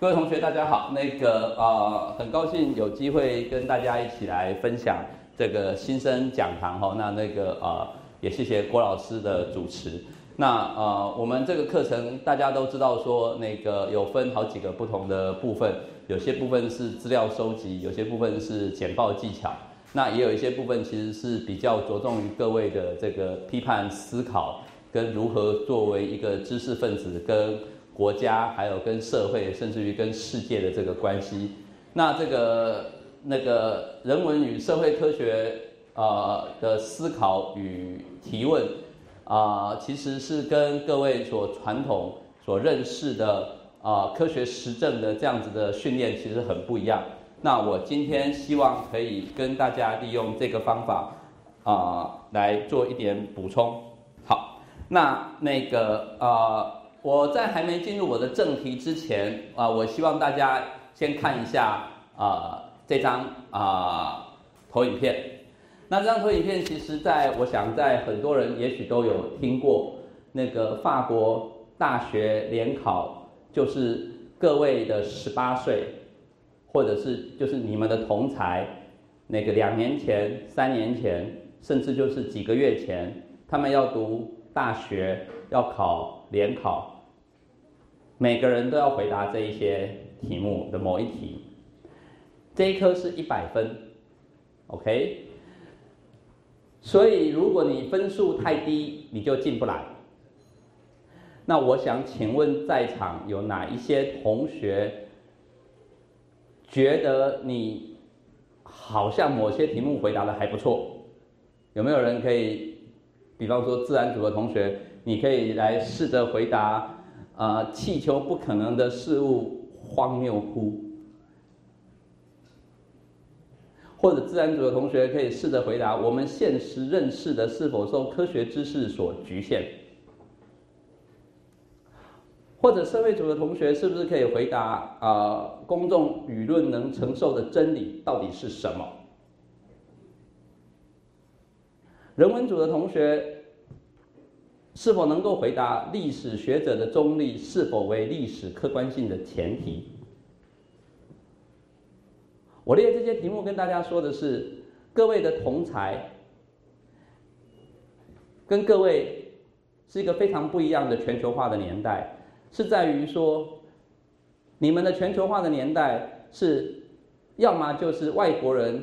各位同学，大家好。那个呃，很高兴有机会跟大家一起来分享这个新生讲堂哈。那那个呃，也谢谢郭老师的主持。那呃，我们这个课程大家都知道说，那个有分好几个不同的部分，有些部分是资料收集，有些部分是简报技巧。那也有一些部分其实是比较着重于各位的这个批判思考，跟如何作为一个知识分子跟。国家还有跟社会，甚至于跟世界的这个关系，那这个那个人文与社会科学啊的思考与提问啊，其实是跟各位所传统所认识的啊科学实证的这样子的训练其实很不一样。那我今天希望可以跟大家利用这个方法啊来做一点补充。好，那那个啊。我在还没进入我的正题之前啊，我希望大家先看一下啊这张啊投影片。那这张投影片，其实在我想，在很多人也许都有听过那个法国大学联考，就是各位的十八岁，或者是就是你们的同才，那个两年前、三年前，甚至就是几个月前，他们要读大学，要考。联考，每个人都要回答这一些题目的某一题，这一科是一百分，OK。所以如果你分数太低，你就进不来。那我想请问在场有哪一些同学觉得你好像某些题目回答的还不错？有没有人可以，比方说自然组的同学？你可以来试着回答，啊，气球不可能的事物，荒谬乎？或者自然组的同学可以试着回答，我们现实认识的是否受科学知识所局限？或者社会组的同学是不是可以回答，啊，公众舆论能承受的真理到底是什么？人文组的同学。是否能够回答历史学者的中立是否为历史客观性的前提？我列这些题目跟大家说的是，各位的同才跟各位是一个非常不一样的全球化的年代，是在于说，你们的全球化的年代是，要么就是外国人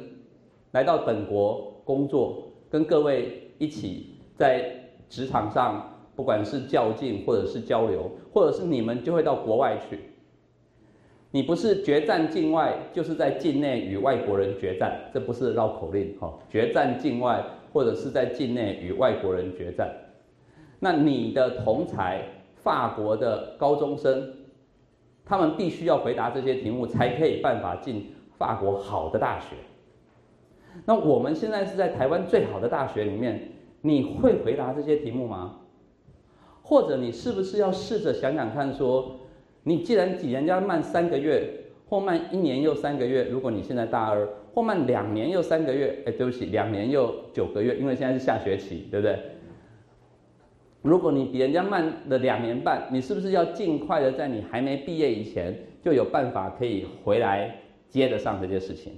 来到本国工作，跟各位一起在。职场上，不管是较劲或者是交流，或者是你们就会到国外去。你不是决战境外，就是在境内与外国人决战，这不是绕口令哈。决战境外，或者是在境内与外国人决战。那你的同才，法国的高中生，他们必须要回答这些题目，才可以办法进法国好的大学。那我们现在是在台湾最好的大学里面。你会回答这些题目吗？或者你是不是要试着想想看，说你既然比人家慢三个月，或慢一年又三个月，如果你现在大二，或慢两年又三个月，哎，对不起，两年又九个月，因为现在是下学期，对不对？如果你比人家慢了两年半，你是不是要尽快的在你还没毕业以前，就有办法可以回来接得上这件事情？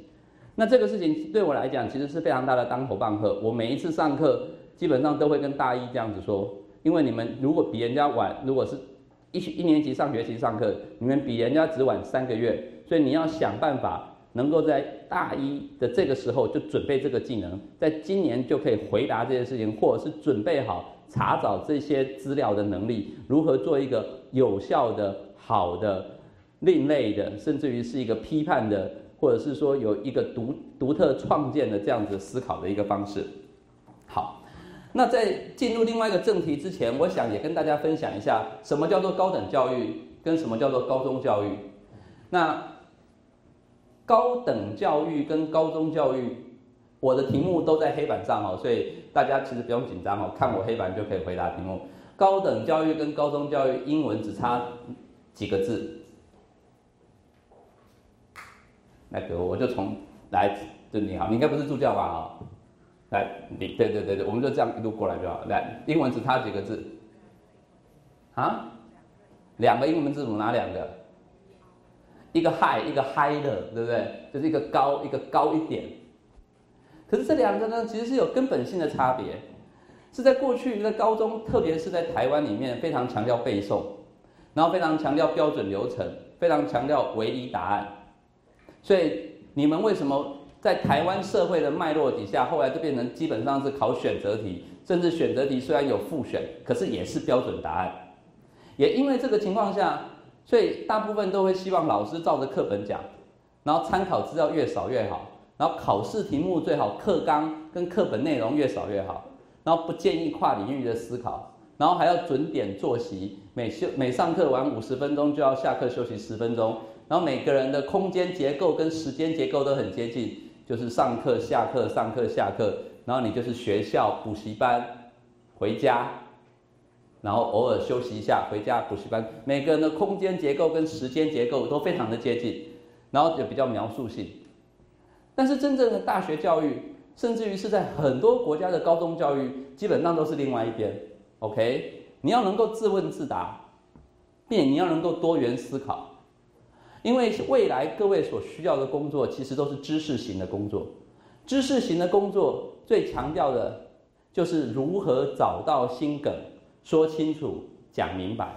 那这个事情对我来讲，其实是非常大的当头棒喝。我每一次上课。基本上都会跟大一这样子说，因为你们如果比人家晚，如果是一一年级上学期上课，你们比人家只晚三个月，所以你要想办法能够在大一的这个时候就准备这个技能，在今年就可以回答这些事情，或者是准备好查找这些资料的能力，如何做一个有效的、好的、另类的，甚至于是一个批判的，或者是说有一个独独特创建的这样子思考的一个方式。好。那在进入另外一个正题之前，我想也跟大家分享一下，什么叫做高等教育，跟什么叫做高中教育。那高等教育跟高中教育，我的题目都在黑板上哦，所以大家其实不用紧张哦，看我黑板就可以回答题目。高等教育跟高中教育，英文只差几个字。那个我就从来，就你好，你应该不是助教吧？啊。来，你对对对对，我们就这样一路过来就好。来，英文只差几个字？啊？两个英文字母哪两个？一个 high 一个 high 的，对不对？就是一个高一个高一点。可是这两个呢，其实是有根本性的差别，是在过去在高中，特别是在台湾里面，非常强调背诵，然后非常强调标准流程，非常强调唯一答案。所以你们为什么在台湾社会的脉络底下，后来就变成基本上是考选择题，甚至选择题虽然有复选，可是也是标准答案。也因为这个情况下，所以大部分都会希望老师照着课本讲，然后参考资料越少越好。然后考试题目最好课纲跟课本内容越少越好，然后不建议跨领域的思考，然后还要准点作息，每休每上课完五十分钟就要下课休息十分钟，然后每个人的空间结构跟时间结构都很接近，就是上课下课上课下课，然后你就是学校补习班，回家，然后偶尔休息一下回家补习班，每个人的空间结构跟时间结构都非常的接近，然后也比较描述性。但是真正的大学教育，甚至于是在很多国家的高中教育，基本上都是另外一边。OK，你要能够自问自答，并你要能够多元思考，因为未来各位所需要的工作，其实都是知识型的工作。知识型的工作最强调的，就是如何找到心梗，说清楚，讲明白。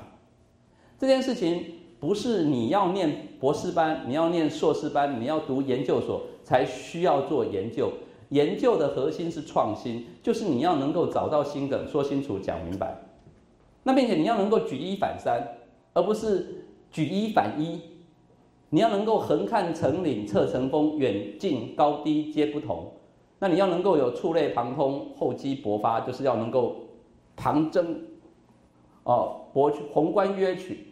这件事情不是你要念博士班，你要念硕士班，你要读研究所。才需要做研究，研究的核心是创新，就是你要能够找到新梗，说清楚，讲明白。那并且你要能够举一反三，而不是举一反一。你要能够横看成岭侧成峰，远近高低皆不同。那你要能够有触类旁通，厚积薄发，就是要能够旁征，哦，博取宏观约取，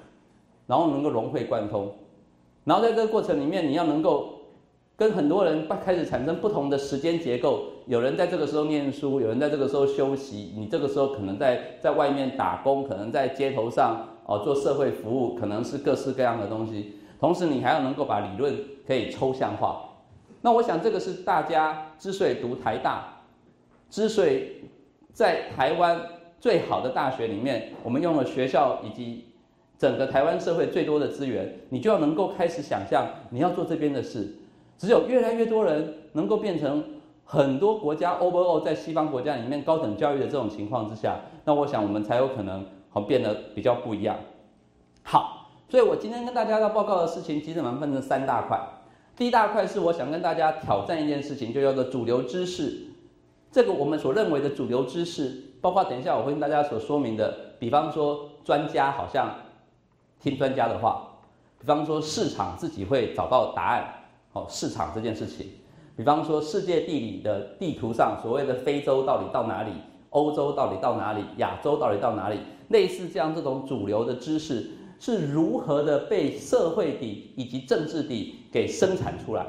然后能够融会贯通。然后在这个过程里面，你要能够。跟很多人开始产生不同的时间结构，有人在这个时候念书，有人在这个时候休息，你这个时候可能在在外面打工，可能在街头上哦做社会服务，可能是各式各样的东西。同时，你还要能够把理论可以抽象化。那我想，这个是大家之所以读台大，之所以在台湾最好的大学里面，我们用了学校以及整个台湾社会最多的资源，你就要能够开始想象你要做这边的事。只有越来越多人能够变成很多国家 overall 在西方国家里面高等教育的这种情况之下，那我想我们才有可能好变得比较不一样。好，所以我今天跟大家要报告的事情，其实我们分成三大块。第一大块是我想跟大家挑战一件事情，就叫做主流知识。这个我们所认为的主流知识，包括等一下我会跟大家所说明的，比方说专家好像听专家的话，比方说市场自己会找到答案。哦，市场这件事情，比方说世界地理的地图上所谓的非洲到底到哪里，欧洲到底到哪里，亚洲到底到哪里，类似这样这种主流的知识是如何的被社会底以及政治底给生产出来？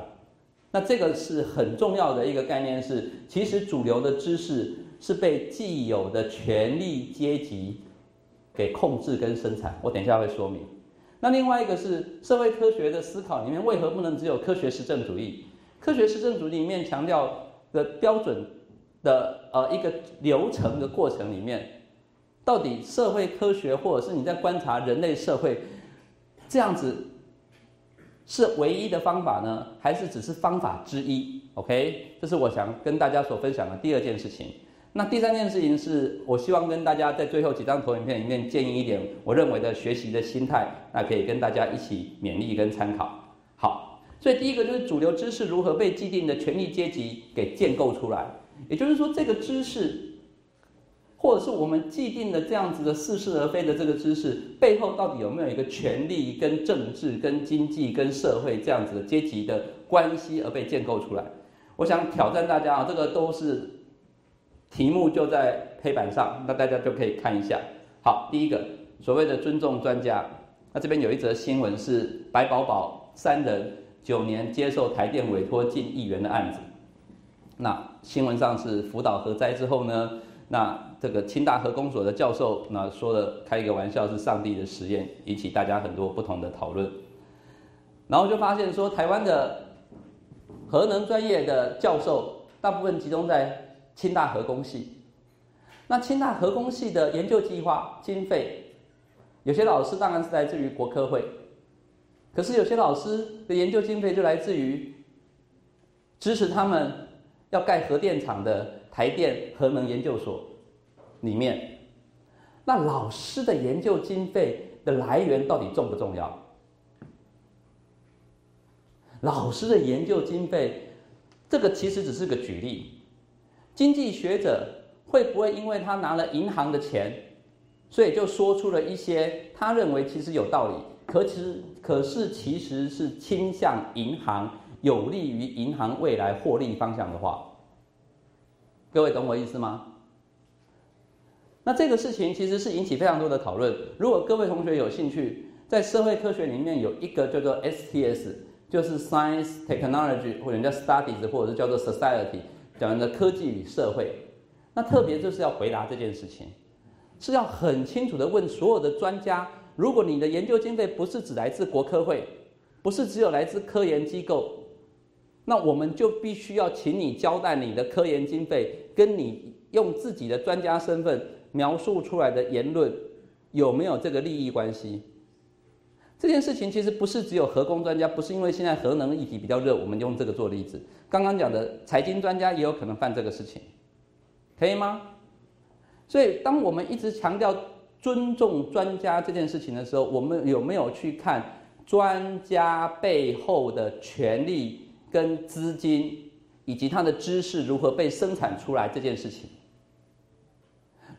那这个是很重要的一个概念，是其实主流的知识是被既有的权力阶级给控制跟生产。我等一下会说明。那另外一个是社会科学的思考里面，为何不能只有科学实证主义？科学实证主义里面强调的标准的呃一个流程的过程里面，到底社会科学或者是你在观察人类社会这样子是唯一的方法呢，还是只是方法之一？OK，这是我想跟大家所分享的第二件事情。那第三件事情是我希望跟大家在最后几张投影片里面建议一点，我认为的学习的心态，那可以跟大家一起勉励跟参考。好，所以第一个就是主流知识如何被既定的权力阶级给建构出来，也就是说这个知识，或者是我们既定的这样子的似是而非的这个知识背后到底有没有一个权力跟政治跟经济跟社会这样子的阶级的关系而被建构出来？我想挑战大家啊，这个都是。题目就在黑板上，那大家就可以看一下。好，第一个所谓的尊重专家，那这边有一则新闻是白宝宝三人九年接受台电委托近亿元的案子。那新闻上是福岛核灾之后呢，那这个清大核工所的教授那说了开一个玩笑是上帝的实验，引起大家很多不同的讨论。然后就发现说台湾的核能专业的教授大部分集中在。清大核工系，那清大核工系的研究计划经费，有些老师当然是来自于国科会，可是有些老师的研究经费就来自于支持他们要盖核电厂的台电核能研究所里面。那老师的研究经费的来源到底重不重要？老师的研究经费，这个其实只是个举例。经济学者会不会因为他拿了银行的钱，所以就说出了一些他认为其实有道理，可其实可是其实是倾向银行有利于银行未来获利方向的话？各位懂我意思吗？那这个事情其实是引起非常多的讨论。如果各位同学有兴趣，在社会科学里面有一个叫做 STS，就是 Science Technology 或者叫 Studies，或者是叫做 Society，讲的科技与社会。那特别就是要回答这件事情，是要很清楚的问所有的专家：如果你的研究经费不是只来自国科会，不是只有来自科研机构，那我们就必须要请你交代你的科研经费，跟你用自己的专家身份。描述出来的言论有没有这个利益关系？这件事情其实不是只有核工专家，不是因为现在核能议题比较热，我们用这个做例子。刚刚讲的财经专家也有可能犯这个事情，可以吗？所以，当我们一直强调尊重专家这件事情的时候，我们有没有去看专家背后的权利跟资金，以及他的知识如何被生产出来这件事情？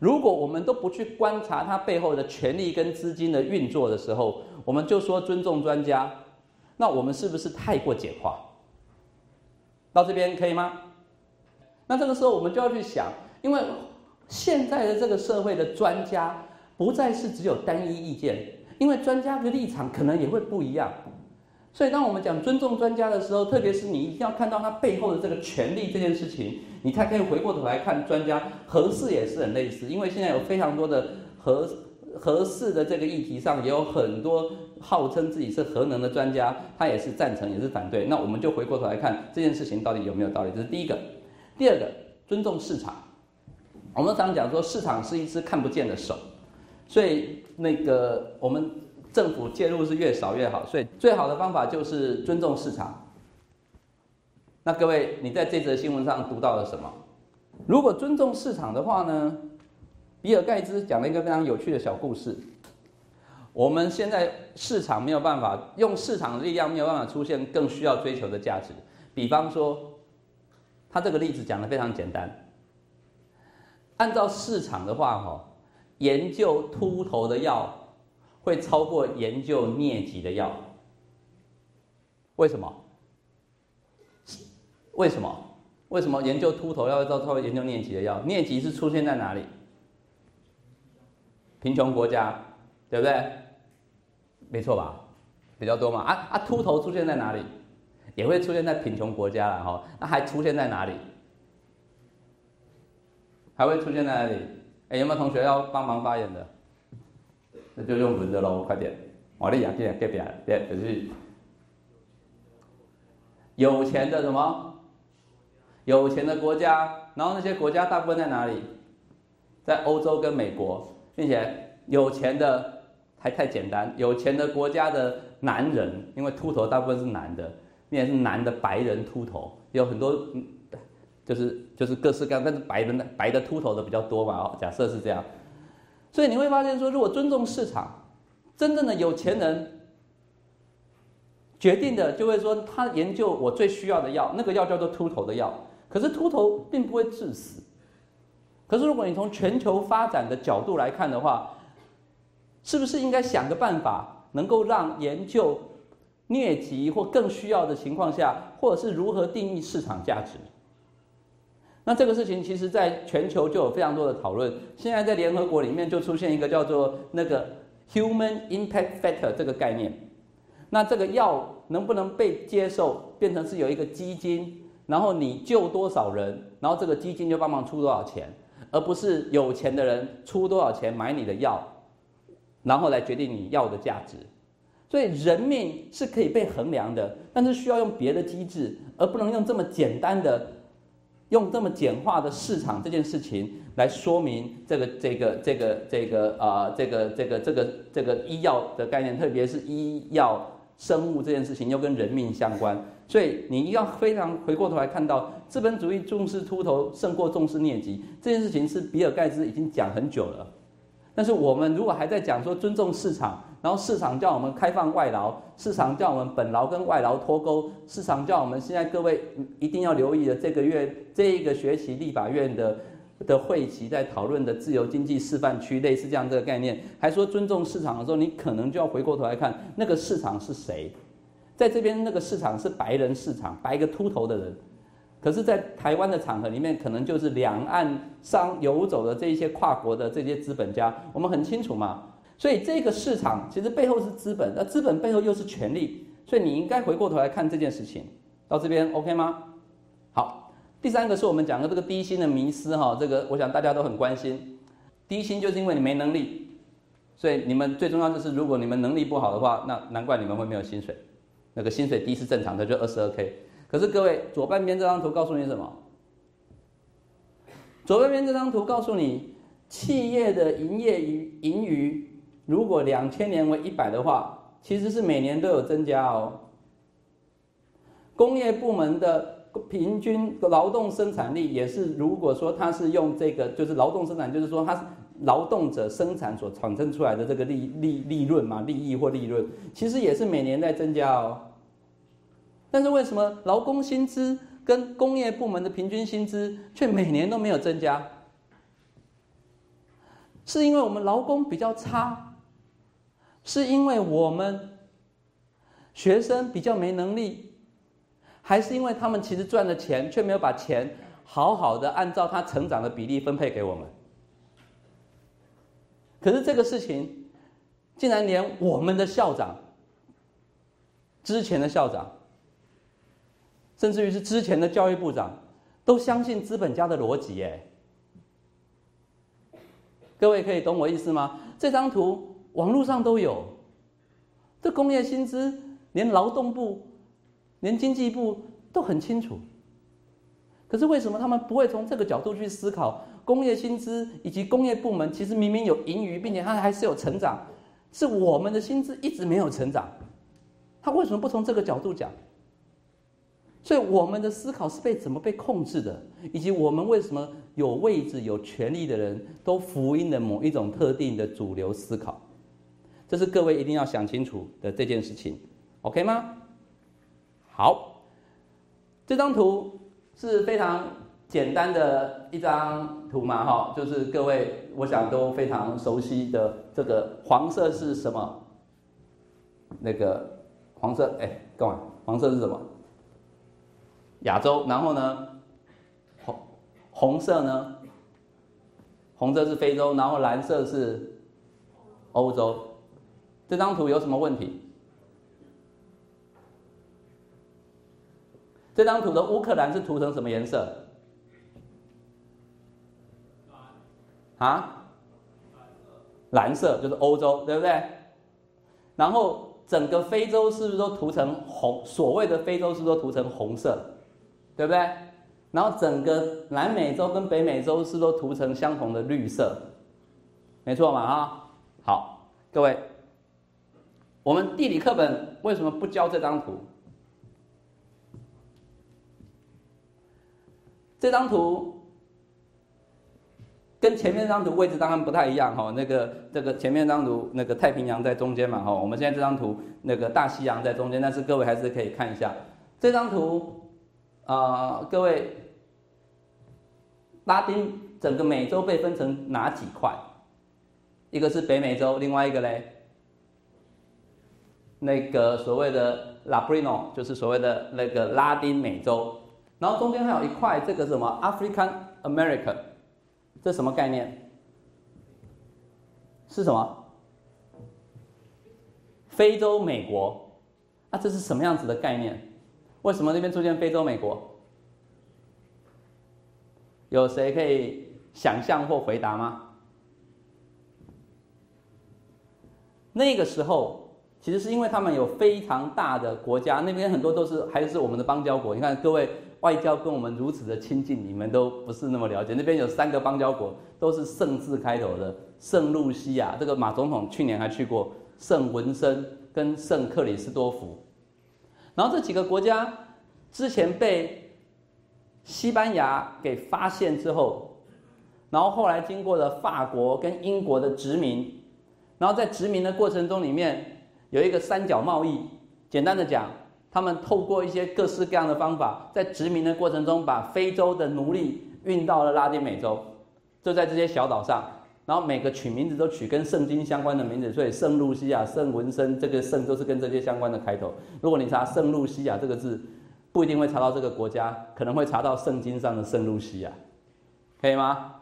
如果我们都不去观察它背后的权力跟资金的运作的时候，我们就说尊重专家，那我们是不是太过简化？到这边可以吗？那这个时候我们就要去想，因为现在的这个社会的专家不再是只有单一意见，因为专家的立场可能也会不一样。所以，当我们讲尊重专家的时候，特别是你一定要看到他背后的这个权利这件事情，你才可以回过头来看专家。合适也是很类似，因为现在有非常多的合合适的这个议题上，也有很多号称自己是核能的专家，他也是赞成，也是反对。那我们就回过头来看这件事情到底有没有道理，这是第一个。第二个，尊重市场。我们常讲说，市场是一只看不见的手，所以那个我们。政府介入是越少越好，所以最好的方法就是尊重市场。那各位，你在这则新闻上读到了什么？如果尊重市场的话呢？比尔盖茨讲了一个非常有趣的小故事。我们现在市场没有办法用市场的力量，没有办法出现更需要追求的价值。比方说，他这个例子讲的非常简单。按照市场的话，哈，研究秃头的药。会超过研究疟疾的药，为什么？为什么？为什么研究秃头要超超过研究疟疾的药？疟疾是出现在哪里？贫穷国家，对不对？没错吧？比较多嘛。啊啊，秃头出现在哪里？也会出现在贫穷国家了哈。那还出现在哪里？还会出现在哪里？哎，有没有同学要帮忙发言的？那就用轮的喽，快点！我的眼镜给别别就是有钱的什么？有钱的国家，然后那些国家大部分在哪里？在欧洲跟美国，并且有钱的还太简单，有钱的国家的男人，因为秃头大部分是男的，并且是男的白人秃头，有很多，就是就是各式各样，但是白的白的秃头的比较多嘛，哦，假设是这样。所以你会发现，说如果尊重市场，真正的有钱人决定的就会说，他研究我最需要的药，那个药叫做秃头的药。可是秃头并不会致死。可是如果你从全球发展的角度来看的话，是不是应该想个办法，能够让研究疟疾或更需要的情况下，或者是如何定义市场价值？那这个事情其实在全球就有非常多的讨论。现在在联合国里面就出现一个叫做那个 human impact factor 这个概念。那这个药能不能被接受，变成是有一个基金，然后你救多少人，然后这个基金就帮忙出多少钱，而不是有钱的人出多少钱买你的药，然后来决定你药的价值。所以人命是可以被衡量的，但是需要用别的机制，而不能用这么简单的。用这么简化的市场这件事情来说明这个这个这个这个啊这个这个这个这个医药的概念，特别是医药生物这件事情又跟人命相关，所以你要非常回过头来看到资本主义重视秃头胜过重视疟疾这件事情是比尔盖茨已经讲很久了。但是我们如果还在讲说尊重市场，然后市场叫我们开放外劳，市场叫我们本劳跟外劳脱钩，市场叫我们现在各位一定要留意的这个月这一个学期立法院的的会期在讨论的自由经济示范区类似这样这个概念，还说尊重市场的时候，你可能就要回过头来看那个市场是谁，在这边那个市场是白人市场，白一个秃头的人。可是，在台湾的场合里面，可能就是两岸上游走的这一些跨国的这些资本家，我们很清楚嘛。所以这个市场其实背后是资本，那资本背后又是权力，所以你应该回过头来看这件事情。到这边 OK 吗？好，第三个是我们讲的这个低薪的迷思哈，这个我想大家都很关心。低薪就是因为你没能力，所以你们最重要就是，如果你们能力不好的话，那难怪你们会没有薪水。那个薪水低是正常的，就二十二 K。可是各位，左半边这张图告诉你什么？左半边这张图告诉你，企业的营业余盈余，如果两千年为一百的话，其实是每年都有增加哦。工业部门的平均劳动生产力也是，如果说它是用这个，就是劳动生产，就是说它是劳动者生产所产生出来的这个利利利润嘛，利益或利润，其实也是每年在增加哦。但是为什么劳工薪资跟工业部门的平均薪资却每年都没有增加？是因为我们劳工比较差，是因为我们学生比较没能力，还是因为他们其实赚了钱却没有把钱好好的按照他成长的比例分配给我们？可是这个事情，竟然连我们的校长，之前的校长。甚至于是之前的教育部长都相信资本家的逻辑，耶，各位可以懂我意思吗？这张图网络上都有，这工业薪资连劳动部、连经济部都很清楚。可是为什么他们不会从这个角度去思考？工业薪资以及工业部门其实明明有盈余，并且它还是有成长，是我们的薪资一直没有成长，他为什么不从这个角度讲？所以我们的思考是被怎么被控制的，以及我们为什么有位置、有权利的人都福音的某一种特定的主流思考，这是各位一定要想清楚的这件事情，OK 吗？好，这张图是非常简单的一张图嘛，哈，就是各位我想都非常熟悉的这个黄色是什么？那个黄色，哎，干嘛？黄色是什么？亚洲，然后呢，红红色呢？红色是非洲，然后蓝色是欧洲。这张图有什么问题？这张图的乌克兰是涂成什么颜色？啊？蓝色就是欧洲，对不对？然后整个非洲是不是都涂成红？所谓的非洲是不是都涂成红色？对不对？然后整个南美洲跟北美洲是都涂成相同的绿色，没错嘛？啊，好，各位，我们地理课本为什么不教这张图？这张图跟前面这张图位置当然不太一样哈。那个这个前面那张图那个太平洋在中间嘛哈。我们现在这张图那个大西洋在中间，但是各位还是可以看一下这张图。啊，各位，拉丁整个美洲被分成哪几块？一个是北美洲，另外一个嘞，那个所谓的拉布里诺，就是所谓的那个拉丁美洲。然后中间还有一块，这个什么 African America，这什么概念？是什么？非洲美国？啊，这是什么样子的概念？为什么那边出现非洲美国？有谁可以想象或回答吗？那个时候，其实是因为他们有非常大的国家，那边很多都是还是我们的邦交国。你看，各位外交跟我们如此的亲近，你们都不是那么了解。那边有三个邦交国，都是圣字开头的：圣露西亚，这个马总统去年还去过；圣文森跟圣克里斯多福。然后这几个国家之前被西班牙给发现之后，然后后来经过了法国跟英国的殖民，然后在殖民的过程中里面有一个三角贸易。简单的讲，他们透过一些各式各样的方法，在殖民的过程中把非洲的奴隶运到了拉丁美洲，就在这些小岛上。然后每个取名字都取跟圣经相关的名字，所以圣露西亚、圣文森，这个圣都是跟这些相关的开头。如果你查圣露西亚这个字，不一定会查到这个国家，可能会查到圣经上的圣露西亚，可以吗？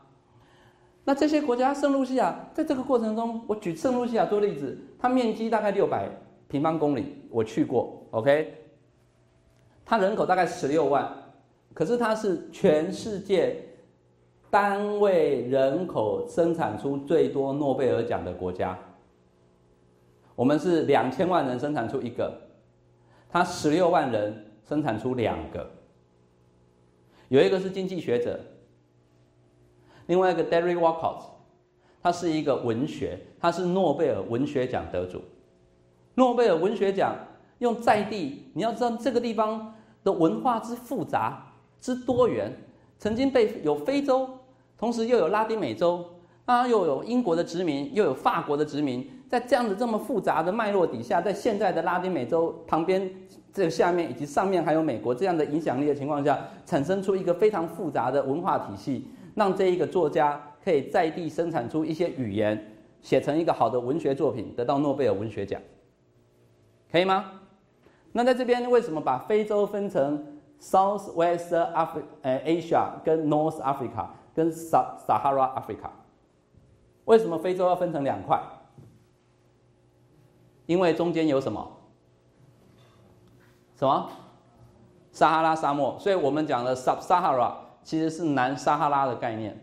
那这些国家，圣露西亚在这个过程中，我举圣露西亚做例子，它面积大概六百平方公里，我去过，OK。它人口大概十六万，可是它是全世界。单位人口生产出最多诺贝尔奖的国家，我们是两千万人生产出一个，他十六万人生产出两个，有一个是经济学者，另外一个 Derry Walcott，他是一个文学，他是诺贝尔文学奖得主。诺贝尔文学奖用在地，你要知道这个地方的文化之复杂之多元，曾经被有非洲。同时又有拉丁美洲，啊，又有英国的殖民，又有法国的殖民，在这样子这么复杂的脉络底下，在现在的拉丁美洲旁边这个下面以及上面还有美国这样的影响力的情况下，产生出一个非常复杂的文化体系，让这一个作家可以在地生产出一些语言，写成一个好的文学作品，得到诺贝尔文学奖，可以吗？那在这边为什么把非洲分成 South West Af 呃 Asia 跟 North Africa？跟撒撒哈拉 Africa，为什么非洲要分成两块？因为中间有什么？什么？撒哈拉沙漠。所以我们讲的 Sub-Sahara 其实是南撒哈拉的概念。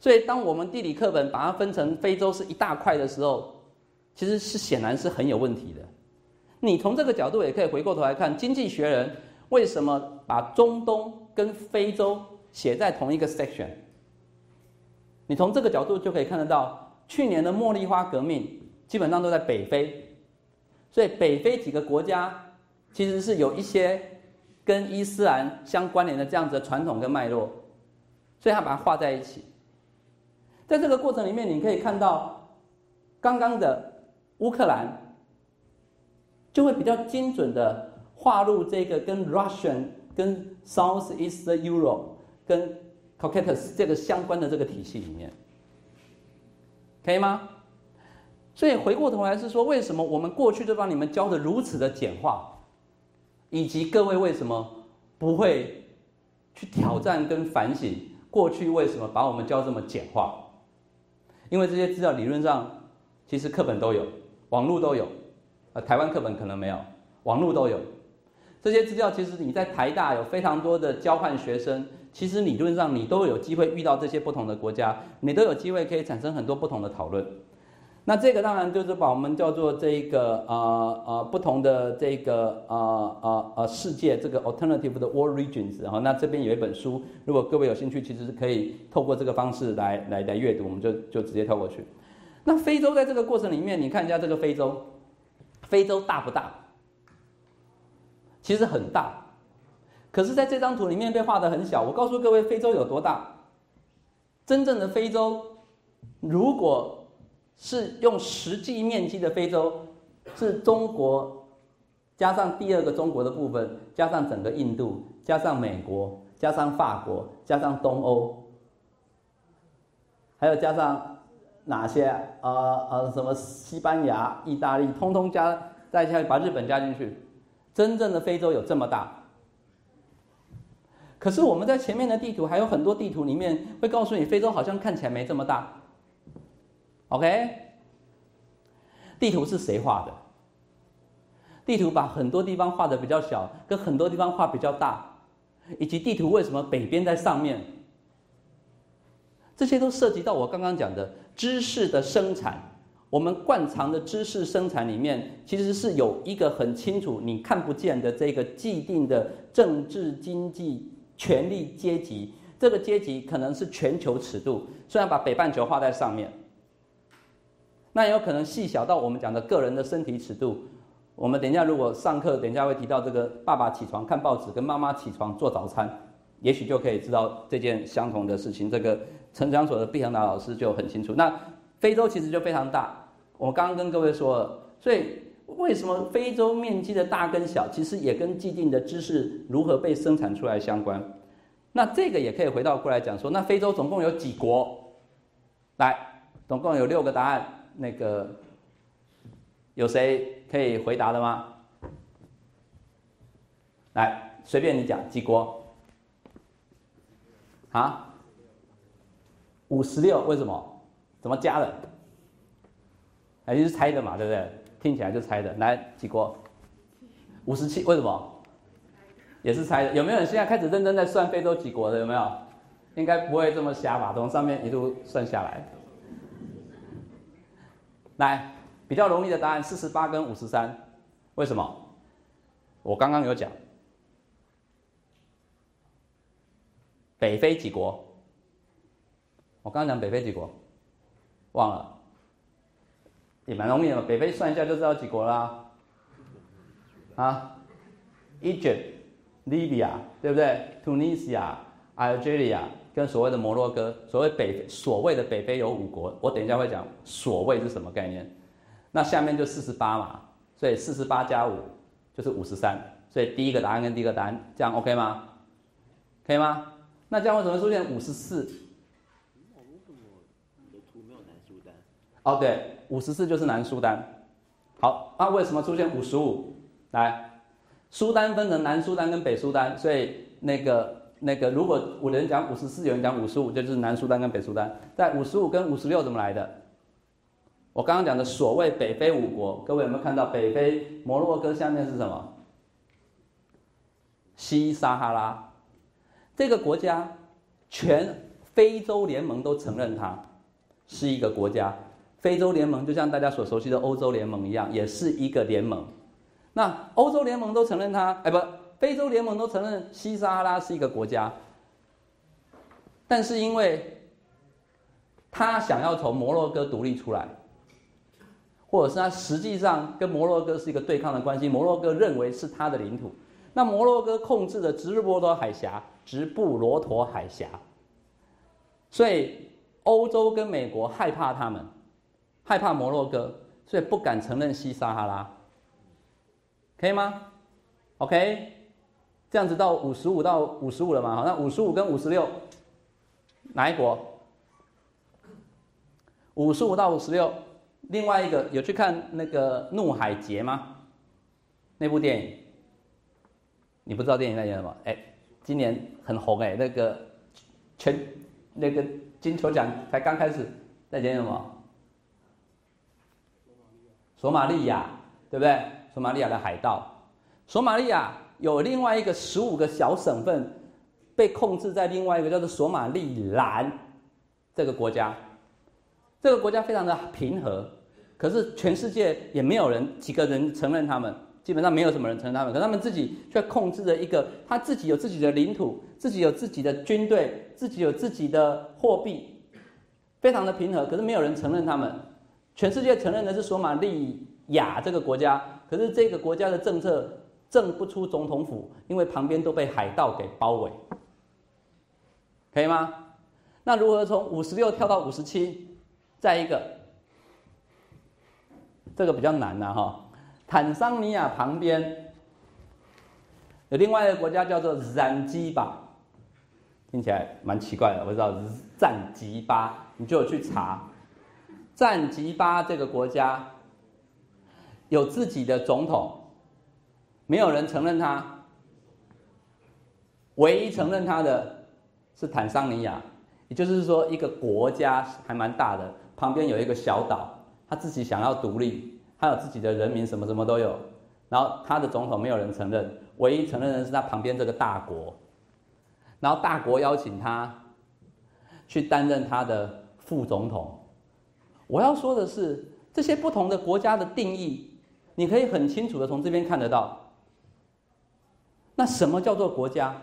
所以当我们地理课本把它分成非洲是一大块的时候，其实是显然是很有问题的。你从这个角度也可以回过头来看，《经济学人》为什么把中东跟非洲？写在同一个 section，你从这个角度就可以看得到，去年的茉莉花革命基本上都在北非，所以北非几个国家其实是有一些跟伊斯兰相关联的这样子的传统跟脉络，所以他把它画在一起。在这个过程里面，你可以看到刚刚的乌克兰就会比较精准的划入这个跟 Russian 跟 South East Europe。跟 Caucasus 这个相关的这个体系里面，可以吗？所以回过头来是说，为什么我们过去就把你们教的如此的简化，以及各位为什么不会去挑战跟反省过去为什么把我们教这么简化？因为这些资料理论上其实课本都有，网络都有，呃，台湾课本可能没有，网络都有。这些资料其实你在台大有非常多的交换学生。其实理论上，你都有机会遇到这些不同的国家，你都有机会可以产生很多不同的讨论。那这个当然就是把我们叫做这个呃呃不同的这个呃呃呃世界这个 alternative 的 world regions 哈那这边有一本书，如果各位有兴趣，其实是可以透过这个方式来来来阅读，我们就就直接跳过去。那非洲在这个过程里面，你看一下这个非洲，非洲大不大？其实很大。可是，在这张图里面被画的很小。我告诉各位，非洲有多大？真正的非洲，如果是用实际面积的非洲，是中国加上第二个中国的部分，加上整个印度，加上美国，加上法国，加上东欧，还有加上哪些？呃呃，什么西班牙、意大利，通通加再加，把日本加进去，真正的非洲有这么大。可是我们在前面的地图还有很多地图里面会告诉你，非洲好像看起来没这么大。OK，地图是谁画的？地图把很多地方画的比较小，跟很多地方画比较大，以及地图为什么北边在上面，这些都涉及到我刚刚讲的知识的生产。我们惯常的知识生产里面，其实是有一个很清楚你看不见的这个既定的政治经济。权力阶级，这个阶级可能是全球尺度，虽然把北半球画在上面。那有可能细小到我们讲的个人的身体尺度。我们等一下如果上课，等一下会提到这个爸爸起床看报纸，跟妈妈起床做早餐，也许就可以知道这件相同的事情。这个成长所的毕恒达老师就很清楚。那非洲其实就非常大，我刚刚跟各位说了，所以为什么非洲面积的大跟小，其实也跟既定的知识如何被生产出来相关。那这个也可以回到过来讲说，那非洲总共有几国？来，总共有六个答案。那个有谁可以回答的吗？来，随便你讲几国？啊？五十六？为什么？怎么加的？还是猜的嘛，对不对？听起来就猜的。来，几国？五十七？为什么？也是猜的。有没有人现在开始认真在算非洲几国的？有没有？应该不会这么瞎吧？从上面一路算下来。来，比较容易的答案，四十八跟五十三，为什么？我刚刚有讲，北非几国？我刚刚讲北非几国，忘了，也蛮容易的，北非算一下就知道几国啦。啊，Egypt、Libya，对不对？Tunisia、Algeria。跟所谓的摩洛哥，所谓北所谓的北非有五国，我等一下会讲所谓是什么概念。那下面就四十八嘛，所以四十八加五就是五十三，所以第一个答案跟第一个答案这样 OK 吗？可以吗？那这样为什么出现五十四？哦，对，五十四就是南苏丹。好，那为什么出现五十五？来，苏丹分成南苏丹跟北苏丹，所以那个。那个，如果有人讲五十四，有人讲五十五，就是南苏丹跟北苏丹。在五十五跟五十六怎么来的？我刚刚讲的所谓北非五国，各位有没有看到北非摩洛哥下面是什么？西撒哈拉这个国家，全非洲联盟都承认它是一个国家。非洲联盟就像大家所熟悉的欧洲联盟一样，也是一个联盟。那欧洲联盟都承认它，哎不。非洲联盟都承认西撒哈拉是一个国家，但是因为他想要从摩洛哥独立出来，或者是他实际上跟摩洛哥是一个对抗的关系，摩洛哥认为是他的领土，那摩洛哥控制的直布罗陀海峡，直布罗陀海峡，所以欧洲跟美国害怕他们，害怕摩洛哥，所以不敢承认西撒哈拉，可以吗？OK。这样子到五十五到五十五了嘛？好，那五十五跟五十六，哪一国？五十五到五十六，另外一个有去看那个《怒海劫》吗？那部电影，你不知道电影在演什么？哎，今年很红哎，那个全那个金球奖才刚开始，在演什么？索马利亚，对不对？索马利亚的海盗，索马利亚。有另外一个十五个小省份被控制在另外一个叫做索马利兰这个国家，这个国家非常的平和，可是全世界也没有人几个人承认他们，基本上没有什么人承认他们，可他们自己却控制着一个，他自己有自己的领土，自己有自己的军队，自己有自己的货币，非常的平和，可是没有人承认他们，全世界承认的是索马利亚这个国家，可是这个国家的政策。正不出总统府，因为旁边都被海盗给包围，可以吗？那如何从五十六跳到五十七？再一个，这个比较难呐哈。坦桑尼亚旁边有另外一个国家叫做赞吉巴，听起来蛮奇怪的，我知道赞吉巴，你就有去查，赞吉巴这个国家有自己的总统。没有人承认他，唯一承认他的是坦桑尼亚，也就是说，一个国家还蛮大的，旁边有一个小岛，他自己想要独立，他有自己的人民，什么什么都有，然后他的总统没有人承认，唯一承认的是他旁边这个大国，然后大国邀请他去担任他的副总统。我要说的是，这些不同的国家的定义，你可以很清楚的从这边看得到。那什么叫做国家？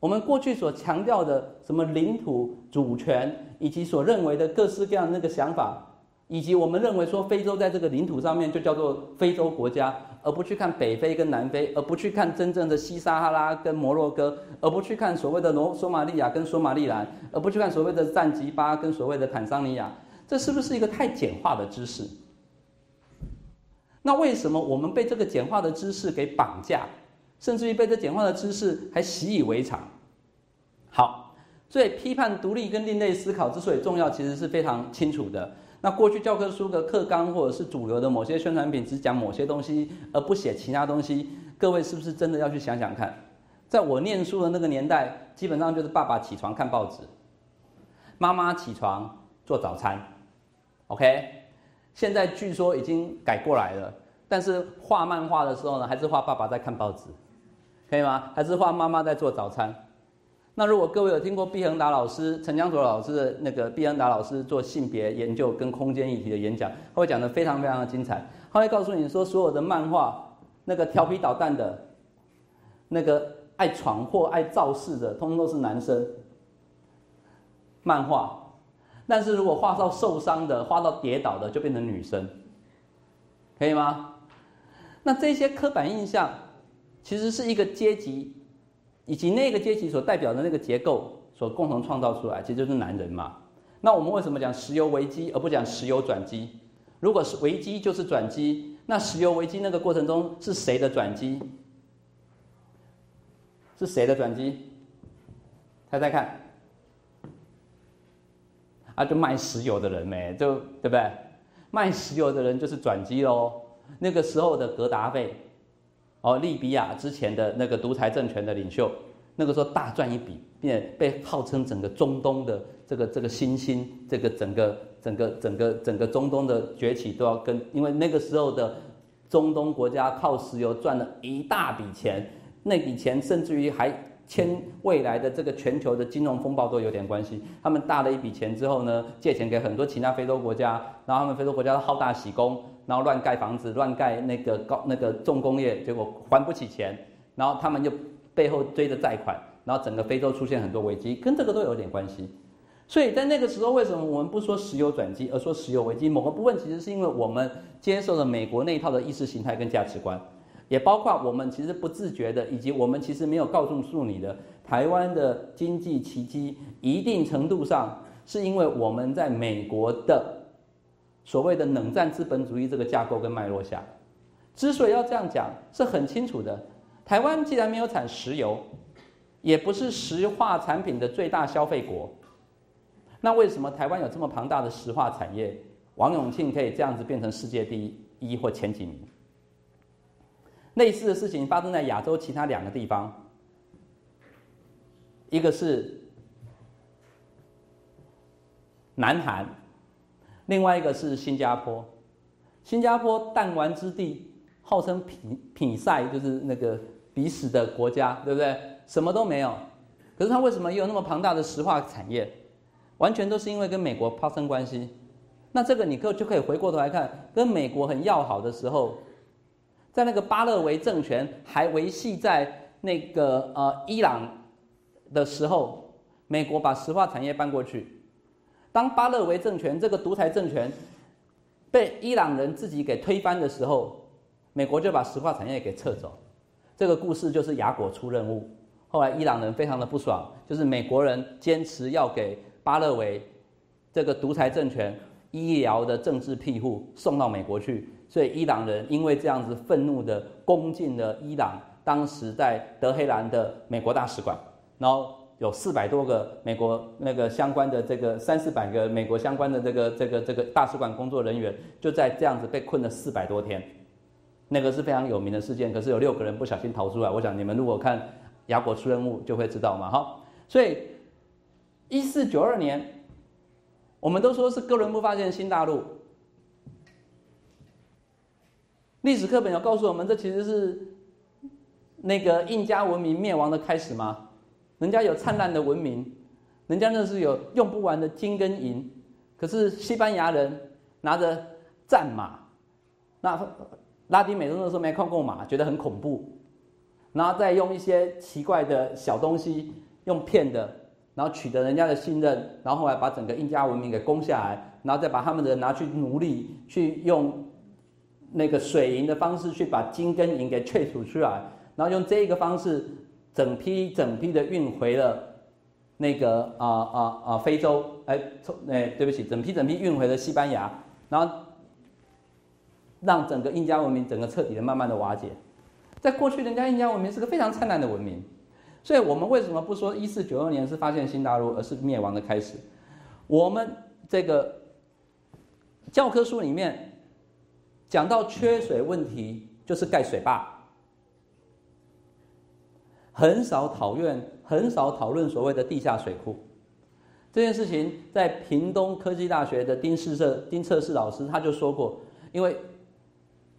我们过去所强调的什么领土主权，以及所认为的各式各样那个想法，以及我们认为说非洲在这个领土上面就叫做非洲国家，而不去看北非跟南非，而不去看真正的西撒哈拉跟摩洛哥，而不去看所谓的罗索马利亚跟索马利兰，而不去看所谓的赞吉巴跟所谓的坦桑尼亚，这是不是一个太简化的知识？那为什么我们被这个简化的知识给绑架，甚至于被这简化的知识还习以为常？好，所以批判独立跟另类思考之所以重要，其实是非常清楚的。那过去教科书的课纲或者是主流的某些宣传品只讲某些东西，而不写其他东西，各位是不是真的要去想想看？在我念书的那个年代，基本上就是爸爸起床看报纸，妈妈起床做早餐，OK？现在据说已经改过来了，但是画漫画的时候呢，还是画爸爸在看报纸，可以吗？还是画妈妈在做早餐？那如果各位有听过毕恒达老师、陈江卓老师的那个毕恒达老师做性别研究跟空间议题的演讲，他会讲的非常非常的精彩。他会告诉你说，所有的漫画，那个调皮捣蛋的，那个爱闯祸、爱造势的，通通都是男生。漫画，但是如果画到受伤的、画到跌倒的，就变成女生，可以吗？那这些刻板印象，其实是一个阶级。以及那个阶级所代表的那个结构所共同创造出来，其实就是男人嘛。那我们为什么讲石油危机而不讲石油转机？如果是危机就是转机，那石油危机那个过程中是谁的转机？是谁的转机？猜猜看。啊，就卖石油的人呗，就对不对？卖石油的人就是转机喽。那个时候的格达费。哦，利比亚之前的那个独裁政权的领袖，那个时候大赚一笔，并被号称整个中东的这个这个新兴，这个整个整个整个整个中东的崛起都要跟，因为那个时候的中东国家靠石油赚了一大笔钱，那笔钱甚至于还牵未来的这个全球的金融风暴都有点关系。他们大了一笔钱之后呢，借钱给很多其他非洲国家，然后他们非洲国家好大喜功。然后乱盖房子，乱盖那个高那个重工业，结果还不起钱，然后他们就背后追着贷款，然后整个非洲出现很多危机，跟这个都有点关系。所以在那个时候，为什么我们不说石油转机，而说石油危机？某个部分其实是因为我们接受了美国那一套的意识形态跟价值观，也包括我们其实不自觉的，以及我们其实没有告诉你的，台湾的经济奇迹，一定程度上是因为我们在美国的。所谓的冷战资本主义这个架构跟脉络下，之所以要这样讲，是很清楚的。台湾既然没有产石油，也不是石化产品的最大消费国，那为什么台湾有这么庞大的石化产业？王永庆可以这样子变成世界第一或前几名？类似的事情发生在亚洲其他两个地方，一个是南韩。另外一个是新加坡，新加坡弹丸之地，号称比比赛就是那个比死的国家，对不对？什么都没有，可是它为什么有那么庞大的石化产业？完全都是因为跟美国发生关系。那这个你可就可以回过头来看，跟美国很要好的时候，在那个巴勒维政权还维系在那个呃伊朗的时候，美国把石化产业搬过去。当巴勒维政权这个独裁政权被伊朗人自己给推翻的时候，美国就把石化产业给撤走。这个故事就是雅果出任务。后来伊朗人非常的不爽，就是美国人坚持要给巴勒维这个独裁政权医疗的政治庇护送到美国去，所以伊朗人因为这样子愤怒的攻进了伊朗当时在德黑兰的美国大使馆，然后。有四百多个美国那个相关的这个三四百个美国相关的这个这个这个大使馆工作人员，就在这样子被困了四百多天，那个是非常有名的事件。可是有六个人不小心逃出来，我想你们如果看《雅果出任务》就会知道嘛，哈。所以一四九二年，我们都说是哥伦布发现新大陆，历史课本有告诉我们，这其实是那个印加文明灭亡的开始吗？人家有灿烂的文明，人家那是有用不完的金跟银，可是西班牙人拿着战马，那拉丁美洲那时候没看过马，觉得很恐怖，然后再用一些奇怪的小东西用骗的，然后取得人家的信任，然后后来把整个印加文明给攻下来，然后再把他们的人拿去奴隶，去用那个水银的方式去把金跟银给萃取出来，然后用这一个方式整批整批的运回了那个啊啊啊非洲，哎，从哎对不起，整批整批运回了西班牙，然后让整个印加文明整个彻底的慢慢的瓦解。在过去，人家印加文明是个非常灿烂的文明，所以我们为什么不说一四九二年是发现新大陆，而是灭亡的开始？我们这个教科书里面讲到缺水问题，就是盖水坝，很少讨论，很少讨论所谓的地下水库这件事情。在屏东科技大学的丁世社丁策士老师他就说过，因为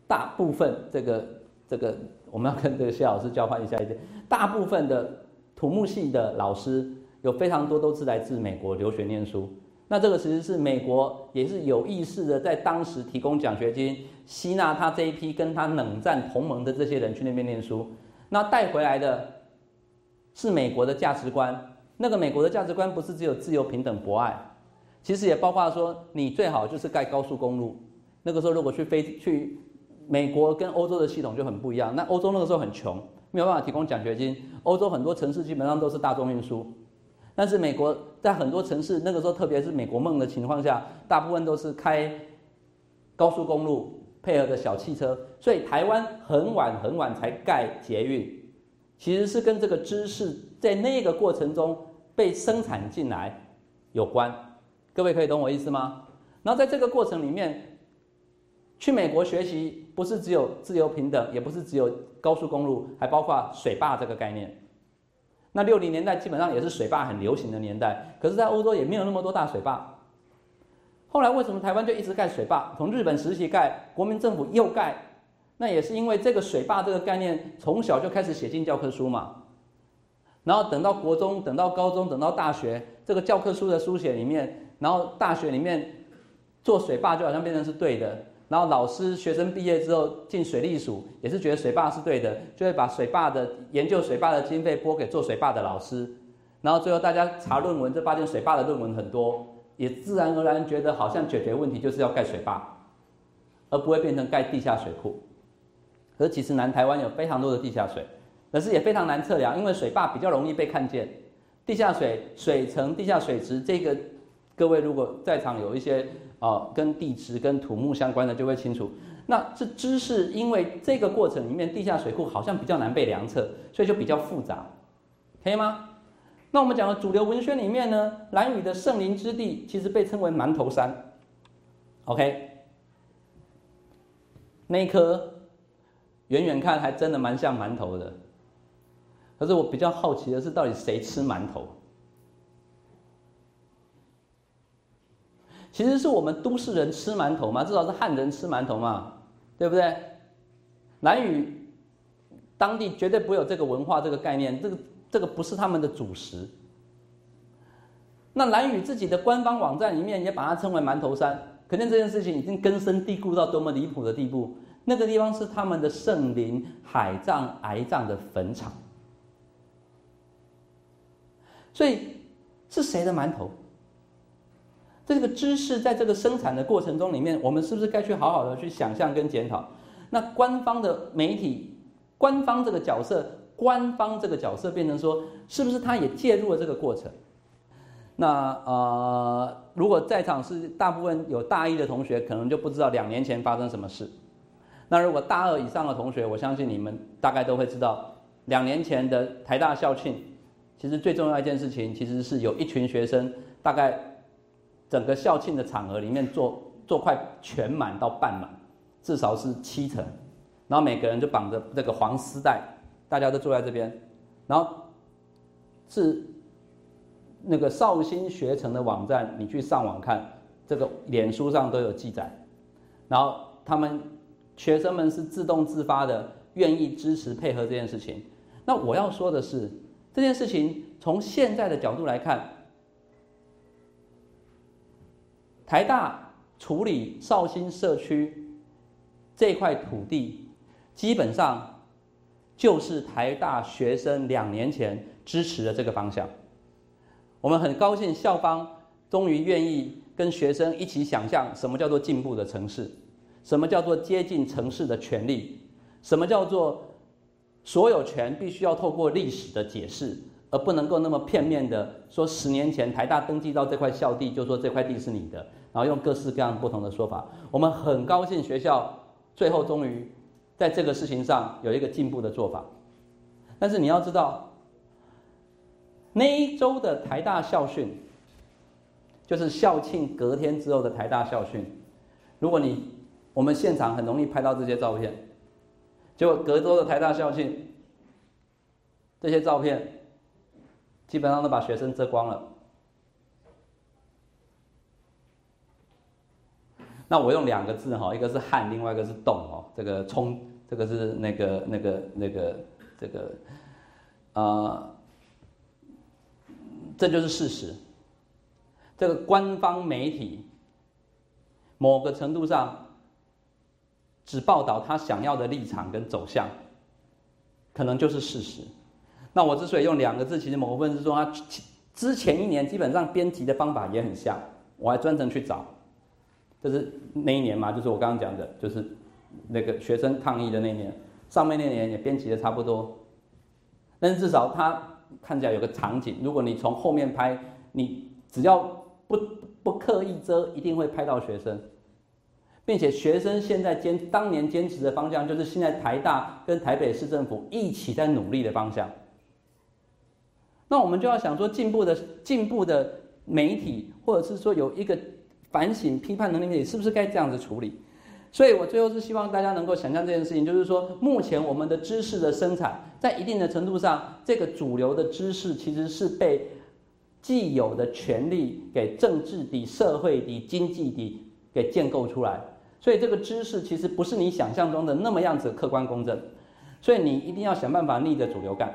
大部分这个这个。我们要跟这个谢老师交换一下意见。大部分的土木系的老师有非常多都是来自美国留学念书。那这个其实是美国也是有意识的，在当时提供奖学金，吸纳他这一批跟他冷战同盟的这些人去那边念书。那带回来的是美国的价值观。那个美国的价值观不是只有自由、平等、博爱，其实也包括说你最好就是盖高速公路。那个时候如果去飞去。美国跟欧洲的系统就很不一样。那欧洲那个时候很穷，没有办法提供奖学金。欧洲很多城市基本上都是大众运输，但是美国在很多城市那个时候，特别是美国梦的情况下，大部分都是开高速公路配合的小汽车。所以台湾很晚很晚才盖捷运，其实是跟这个知识在那个过程中被生产进来有关。各位可以懂我意思吗？然后在这个过程里面。去美国学习不是只有自由平等，也不是只有高速公路，还包括水坝这个概念。那六零年代基本上也是水坝很流行的年代，可是，在欧洲也没有那么多大水坝。后来为什么台湾就一直盖水坝？从日本时期盖，国民政府又盖，那也是因为这个水坝这个概念从小就开始写进教科书嘛。然后等到国中，等到高中，等到大学，这个教科书的书写里面，然后大学里面做水坝就好像变成是对的。然后老师、学生毕业之后进水利署，也是觉得水坝是对的，就会把水坝的研究水坝的经费拨给做水坝的老师。然后最后大家查论文，就发现水坝的论文很多，也自然而然觉得好像解决问题就是要盖水坝，而不会变成盖地下水库。可是其实南台湾有非常多的地下水，可是也非常难测量，因为水坝比较容易被看见。地下水水层、地下水质，这个各位如果在场有一些。啊，跟地质、跟土木相关的就会清楚。那这知识，因为这个过程里面，地下水库好像比较难被量测，所以就比较复杂，可以吗？那我们讲的主流文宣里面呢，蓝屿的圣灵之地其实被称为馒头山。OK，那一颗远远看还真的蛮像馒头的，可是我比较好奇的是，到底谁吃馒头？其实是我们都市人吃馒头嘛，至少是汉人吃馒头嘛，对不对？南语当地绝对不会有这个文化这个概念，这个这个不是他们的主食。那南语自己的官方网站里面也把它称为馒头山，可见这件事情已经根深蒂固到多么离谱的地步。那个地方是他们的圣灵海葬癌葬的坟场，所以是谁的馒头？这个知识在这个生产的过程中里面，我们是不是该去好好的去想象跟检讨？那官方的媒体，官方这个角色，官方这个角色变成说，是不是他也介入了这个过程？那呃，如果在场是大部分有大一的同学，可能就不知道两年前发生什么事。那如果大二以上的同学，我相信你们大概都会知道，两年前的台大校庆，其实最重要一件事情，其实是有一群学生大概。整个校庆的场合里面，坐坐快全满到半满，至少是七成，然后每个人就绑着这个黄丝带，大家都坐在这边，然后是那个绍兴学城的网站，你去上网看，这个脸书上都有记载，然后他们学生们是自动自发的，愿意支持配合这件事情。那我要说的是，这件事情从现在的角度来看。台大处理绍兴社区这块土地，基本上就是台大学生两年前支持的这个方向。我们很高兴校方终于愿意跟学生一起想象什么叫做进步的城市，什么叫做接近城市的权利，什么叫做所有权必须要透过历史的解释，而不能够那么片面的说十年前台大登记到这块校地就说这块地是你的，然后用各式各样不同的说法。我们很高兴学校最后终于在这个事情上有一个进步的做法，但是你要知道。那一周的台大校训，就是校庆隔天之后的台大校训。如果你我们现场很容易拍到这些照片，结果隔周的台大校庆，这些照片基本上都把学生遮光了。那我用两个字哈，一个是汗，另外一个是冻哦。这个冲，这个是那个那个那个这个，啊。这就是事实。这个官方媒体，某个程度上，只报道他想要的立场跟走向，可能就是事实。那我之所以用两个字，其实某部分是说，他之前一年基本上编辑的方法也很像，我还专程去找，就是那一年嘛，就是我刚刚讲的，就是那个学生抗议的那年，上面那年也编辑的差不多，但是至少他。看起来有个场景，如果你从后面拍，你只要不不刻意遮，一定会拍到学生，并且学生现在坚当年坚持的方向，就是现在台大跟台北市政府一起在努力的方向。那我们就要想说，进步的进步的媒体，或者是说有一个反省批判能力，是不是该这样子处理？所以我最后是希望大家能够想象这件事情，就是说，目前我们的知识的生产，在一定的程度上，这个主流的知识其实是被既有的权利给政治的、社会的、经济的给建构出来。所以这个知识其实不是你想象中的那么样子客观公正。所以你一定要想办法逆着主流干。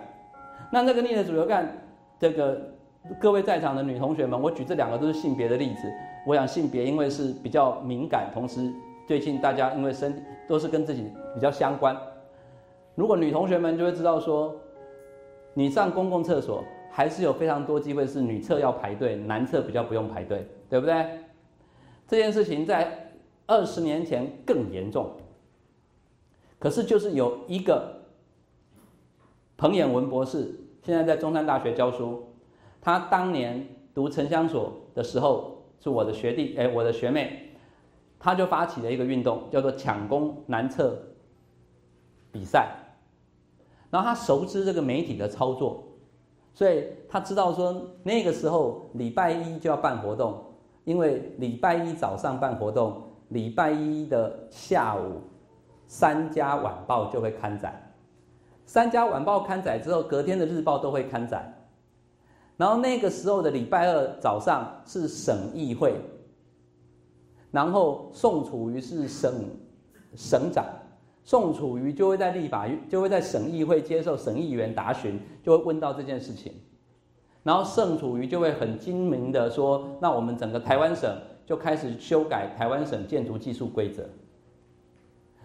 那那个逆着主流干，这个各位在场的女同学们，我举这两个都是性别的例子。我想性别因为是比较敏感，同时。最近大家因为身体都是跟自己比较相关，如果女同学们就会知道说，你上公共厕所还是有非常多机会是女厕要排队，男厕比较不用排队，对不对？这件事情在二十年前更严重，可是就是有一个彭衍文博士，现在在中山大学教书，他当年读城乡所的时候是我的学弟，哎，我的学妹。他就发起了一个运动，叫做抢攻男厕比赛。然后他熟知这个媒体的操作，所以他知道说那个时候礼拜一就要办活动，因为礼拜一早上办活动，礼拜一的下午三家晚报就会刊载，三家晚报刊载之后，隔天的日报都会刊载。然后那个时候的礼拜二早上是省议会。然后宋楚瑜是省省长，宋楚瑜就会在立法就会在省议会接受省议员答询，就会问到这件事情，然后宋楚瑜就会很精明的说：“那我们整个台湾省就开始修改台湾省建筑技术规则。”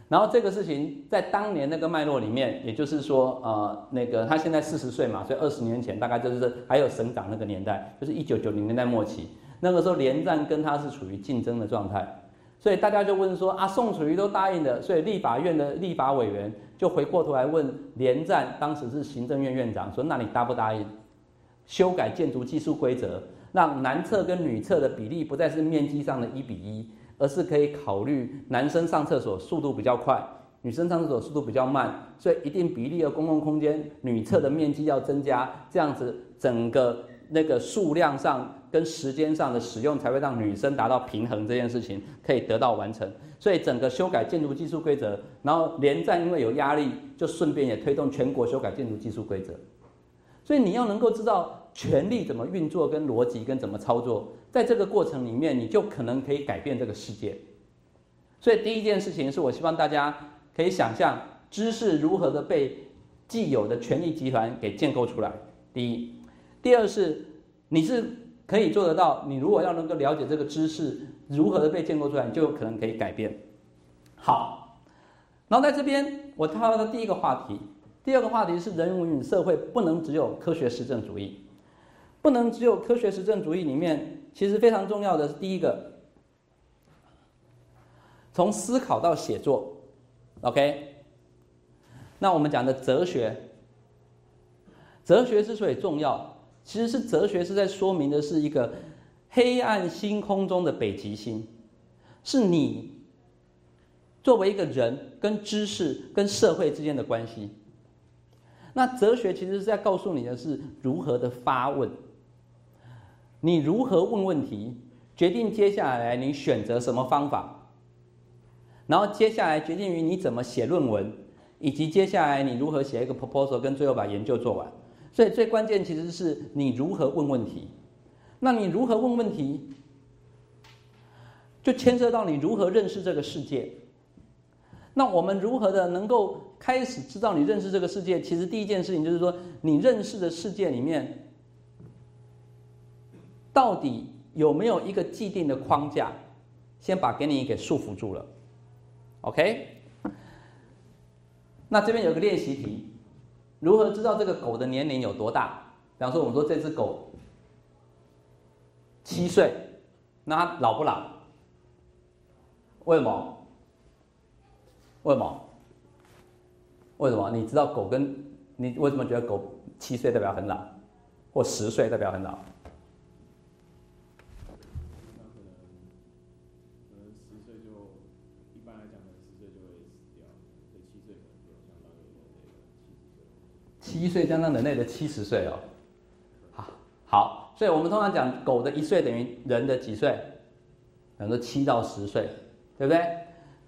然后这个事情在当年那个脉络里面，也就是说，呃，那个他现在四十岁嘛，所以二十年前大概就是还有省长那个年代，就是一九九零年代末期。那个时候连战跟他是处于竞争的状态，所以大家就问说啊，宋楚瑜都答应了，所以立法院的立法委员就回过头来问连战，当时是行政院院长，说那你答不答应修改建筑技术规则，让男厕跟女厕的比例不再是面积上的一比一，而是可以考虑男生上厕所速度比较快，女生上厕所速度比较慢，所以一定比例的公共空间女厕的面积要增加，这样子整个那个数量上。跟时间上的使用才会让女生达到平衡这件事情可以得到完成，所以整个修改建筑技术规则，然后连战因为有压力，就顺便也推动全国修改建筑技术规则。所以你要能够知道权力怎么运作、跟逻辑跟怎么操作，在这个过程里面，你就可能可以改变这个世界。所以第一件事情是我希望大家可以想象知识如何的被既有的权力集团给建构出来。第一，第二是你是。可以做得到。你如果要能够了解这个知识如何的被建构出来，你就有可能可以改变。好，然后在这边我套的第一个话题，第二个话题是人文与社会不能只有科学实证主义。不能只有科学实证主义里面，其实非常重要的是第一个，从思考到写作，OK。那我们讲的哲学，哲学之所以重要，其实是哲学是在说明的是一个黑暗星空中的北极星，是你作为一个人跟知识跟社会之间的关系。那哲学其实是在告诉你的是如何的发问。你如何问问题，决定接下来你选择什么方法，然后接下来决定于你怎么写论文，以及接下来你如何写一个 proposal，跟最后把研究做完。所以最关键其实是你如何问问题。那你如何问问题，就牵涉到你如何认识这个世界。那我们如何的能够开始知道你认识这个世界？其实第一件事情就是说，你认识的世界里面。到底有没有一个既定的框架，先把给你给束缚住了，OK？那这边有个练习题，如何知道这个狗的年龄有多大？比方说，我们说这只狗七岁，那它老不老？为什么？为什么？为什么？你知道狗跟你为什么觉得狗七岁代表很老，或十岁代表很老？七岁相当人类的七十岁哦，好，好，所以我们通常讲狗的一岁等于人的几岁？等于七到十岁，对不对？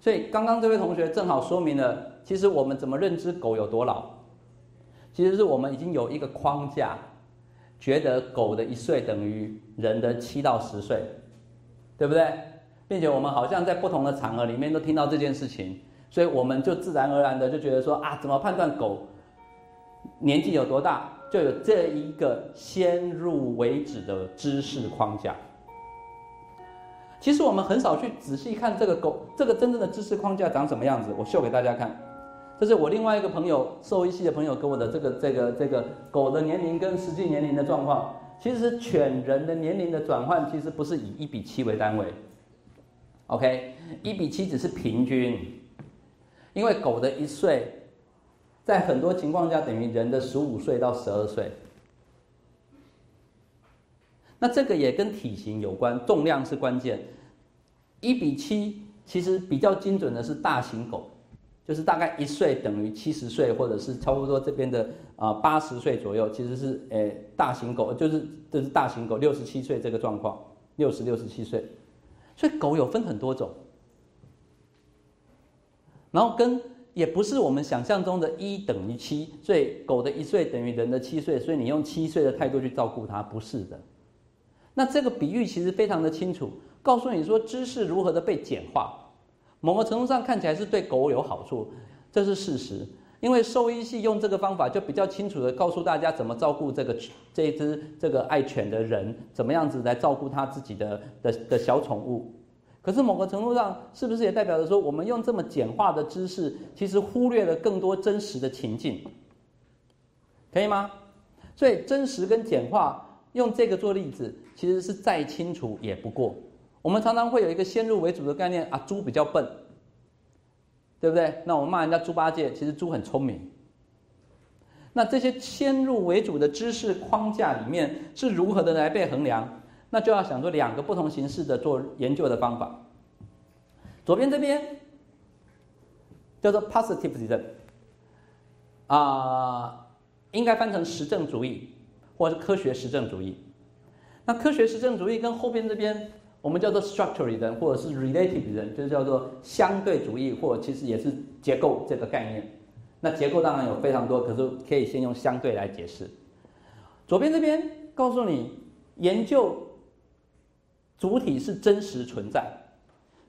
所以刚刚这位同学正好说明了，其实我们怎么认知狗有多老？其实是我们已经有一个框架，觉得狗的一岁等于人的七到十岁，对不对？并且我们好像在不同的场合里面都听到这件事情，所以我们就自然而然的就觉得说啊，怎么判断狗？年纪有多大，就有这一个先入为主的知识框架。其实我们很少去仔细看这个狗，这个真正的知识框架长什么样子。我秀给大家看，这是我另外一个朋友兽医系的朋友给我的这个这个这个狗的年龄跟实际年龄的状况。其实犬人的年龄的转换其实不是以一比七为单位，OK，一比七只是平均，因为狗的一岁。在很多情况下，等于人的十五岁到十二岁。那这个也跟体型有关，重量是关键。一比七，其实比较精准的是大型狗，就是大概一岁等于七十岁，或者是差不多这边的啊八十岁左右，其实是诶大型狗，就是这是大型狗六十七岁这个状况，六十六十七岁。所以狗有分很多种，然后跟。也不是我们想象中的一等于七，所以狗的一岁等于人的七岁，所以你用七岁的态度去照顾它，不是的。那这个比喻其实非常的清楚，告诉你说知识如何的被简化，某个程度上看起来是对狗有好处，这是事实。因为兽医系用这个方法，就比较清楚的告诉大家怎么照顾这个这一只这个爱犬的人，怎么样子来照顾他自己的的的小宠物。可是某个程度上，是不是也代表着说，我们用这么简化的知识，其实忽略了更多真实的情境，可以吗？所以真实跟简化，用这个做例子，其实是再清楚也不过。我们常常会有一个先入为主的概念啊，猪比较笨，对不对？那我们骂人家猪八戒，其实猪很聪明。那这些先入为主的知识框架里面，是如何的来被衡量？那就要想出两个不同形式的做研究的方法。左边这边叫做 positivism，啊，应该翻成实证主义，或者是科学实证主义。那科学实证主义跟后边这边我们叫做 structuralism，或者是 relativism，就叫做相对主义，或者其实也是结构这个概念。那结构当然有非常多，可是可以先用相对来解释。左边这边告诉你研究。主体是真实存在，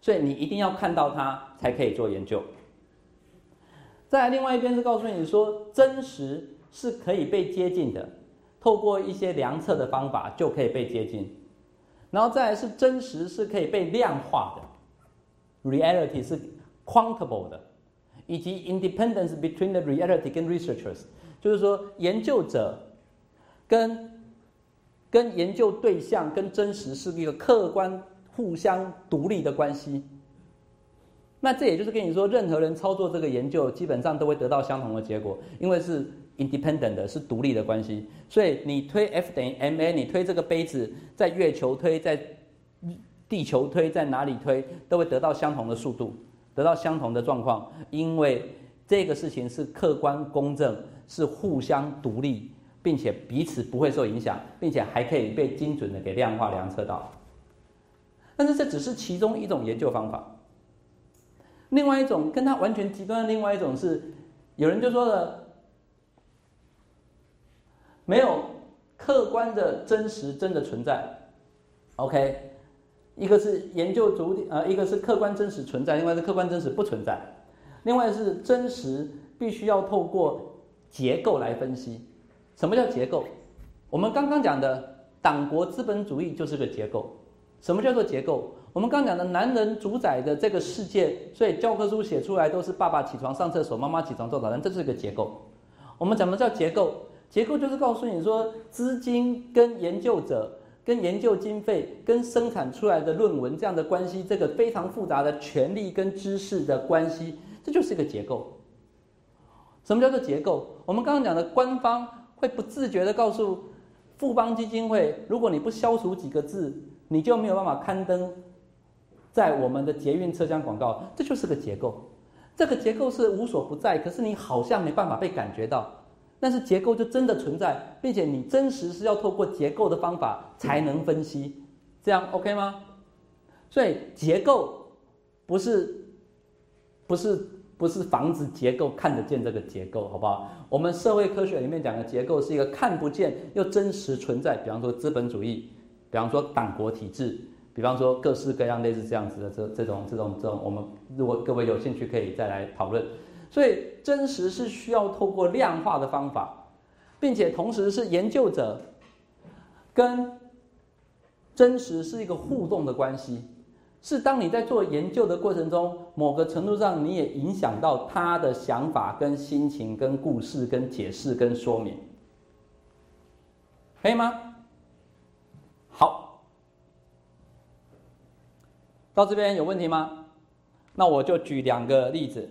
所以你一定要看到它才可以做研究。再来，另外一边是告诉你说，真实是可以被接近的，透过一些量测的方法就可以被接近。然后再来是真实是可以被量化的，reality 是 quantable 的，以及 independence between the reality 跟 researchers，就是说研究者跟跟研究对象跟真实是一个客观互相独立的关系。那这也就是跟你说，任何人操作这个研究，基本上都会得到相同的结果，因为是 independent 的，是独立的关系。所以你推 F 等于 ma，你推这个杯子在月球推，在地球推，在哪里推，都会得到相同的速度，得到相同的状况，因为这个事情是客观公正，是互相独立，并且彼此不会受影响，并且还可以被精准的给量化量测到。但是这只是其中一种研究方法。另外一种跟它完全极端的另外一种是，有人就说了，没有客观的真实真的存在，OK，一个是研究主体，呃，一个是客观真实存在，另外是客观真实不存在，另外是真实必须要透过结构来分析。什么叫结构？我们刚刚讲的党国资本主义就是个结构。什么叫做结构？我们刚讲的男人主宰的这个世界，所以教科书写出来都是爸爸起床上厕所，妈妈起床做早餐，这是个结构。我们怎么叫结构？结构就是告诉你说，资金跟研究者、跟研究经费、跟生产出来的论文这样的关系，这个非常复杂的权力跟知识的关系，这就是一个结构。什么叫做结构？我们刚刚讲的官方会不自觉的告诉富邦基金会，如果你不消除几个字，你就没有办法刊登。在我们的捷运车厢广告，这就是个结构。这个结构是无所不在，可是你好像没办法被感觉到。但是结构就真的存在，并且你真实是要透过结构的方法才能分析，这样 OK 吗？所以结构不是不是不是房子结构看得见这个结构，好不好？我们社会科学里面讲的结构是一个看不见又真实存在，比方说资本主义，比方说党国体制。比方说各式各样类似这样子的这这种这种这种，我们如果各位有兴趣可以再来讨论。所以真实是需要透过量化的方法，并且同时是研究者跟真实是一个互动的关系。是当你在做研究的过程中，某个程度上你也影响到他的想法、跟心情、跟故事、跟解释、跟说明，可以吗？好。到这边有问题吗？那我就举两个例子，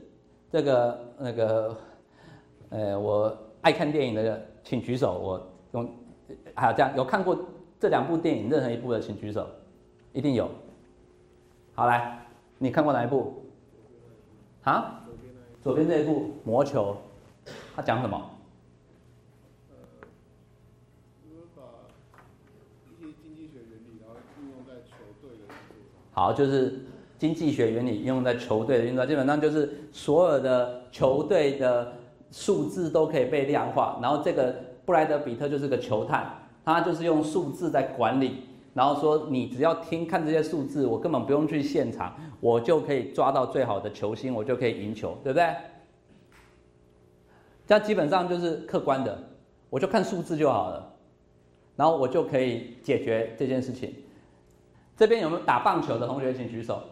这个那个，呃，我爱看电影的请举手。我用，还有这样有看过这两部电影任何一部的请举手，一定有。好来，你看过哪一部？啊？左边这一部《魔球》，它讲什么？好，就是经济学原理应用在球队的运作，基本上就是所有的球队的数字都可以被量化。然后这个布莱德比特就是个球探，他就是用数字在管理，然后说你只要听看这些数字，我根本不用去现场，我就可以抓到最好的球星，我就可以赢球，对不对？这样基本上就是客观的，我就看数字就好了，然后我就可以解决这件事情。这边有没有打棒球的同学，请举手。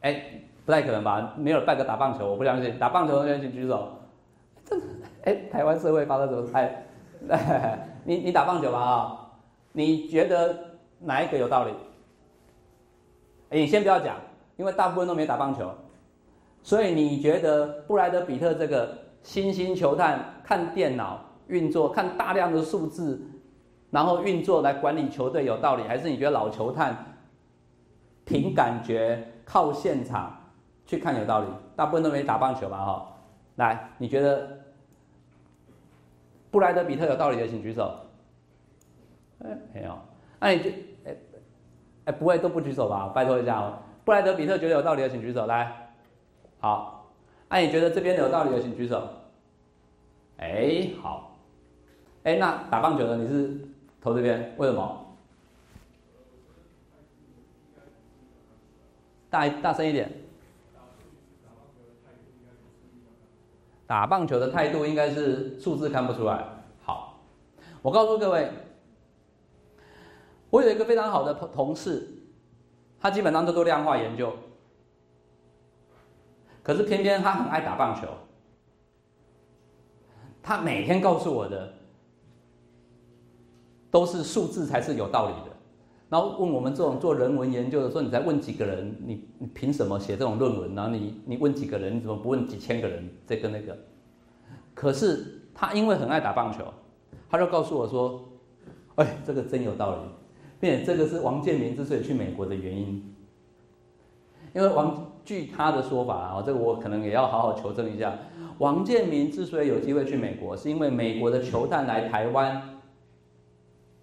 哎，不太可能吧？没有半个打棒球，我不相信。打棒球的同学请举手。这，哎，台湾社会发生什么？哎，你你打棒球吧啊？你觉得哪一个有道理？哎，你先不要讲，因为大部分都没打棒球，所以你觉得布莱德比特这个新星球探看电脑运作，看大量的数字？然后运作来管理球队有道理，还是你觉得老球探凭感觉靠现场去看有道理？大部分都没打棒球吧？哈，来，你觉得布莱德比特有道理的，请举手。哎，没有。那你就哎哎不会都不举手吧？拜托一下哦。布莱德比特觉得有道理的，请举手。来，好。那你觉得这边有道理的，请举手。哎，好。哎，那打棒球的你是？投这边为什么？大大声一点。打棒球的态度应该是数字看不出来。好，我告诉各位，我有一个非常好的同事，他基本上都做量化研究，可是偏偏他很爱打棒球，他每天告诉我的。都是数字才是有道理的。然后问我们这种做人文研究的说，你再问几个人，你你凭什么写这种论文？然后你你问几个人，你怎么不问几千个人？这个那个。可是他因为很爱打棒球，他就告诉我说：“哎，这个真有道理，并且这个是王建民之所以去美国的原因。因为王据他的说法啊，这个我可能也要好好求证一下。王建民之所以有机会去美国，是因为美国的球探来台湾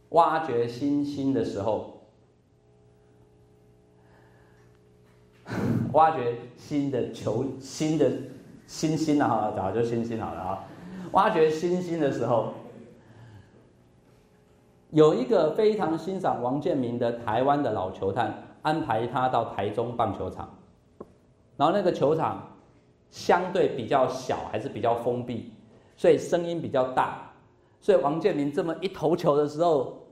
挖掘新星的时候。”挖掘新的球、新的新星了哈，早就新星好了啊。挖掘新星的时候，有一个非常欣赏王建民的台湾的老球探，安排他到台中棒球场。然后那个球场相对比较小，还是比较封闭，所以声音比较大。所以王建民这么一投球的时候，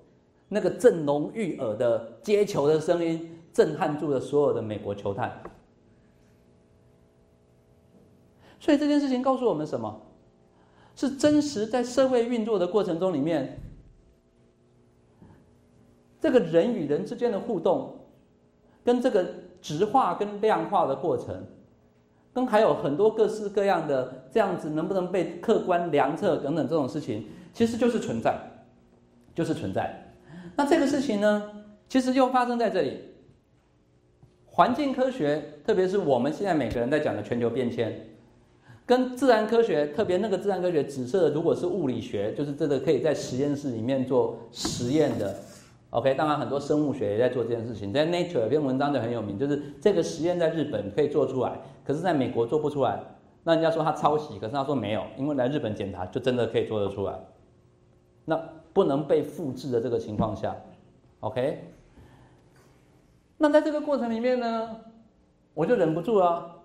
那个震聋欲耳的接球的声音。震撼住了所有的美国球探，所以这件事情告诉我们什么？是真实在社会运作的过程中里面，这个人与人之间的互动，跟这个直化跟量化的过程，跟还有很多各式各样的这样子能不能被客观量测等等这种事情，其实就是存在，就是存在。那这个事情呢，其实又发生在这里。环境科学，特别是我们现在每个人在讲的全球变迁，跟自然科学，特别那个自然科学紫色的，如果是物理学，就是这个可以在实验室里面做实验的。OK，当然很多生物学也在做这件事情，在 Nature 有篇文章就很有名，就是这个实验在日本可以做出来，可是在美国做不出来。那人家说他抄袭，可是他说没有，因为来日本检查就真的可以做得出来。那不能被复制的这个情况下，OK。那在这个过程里面呢，我就忍不住了。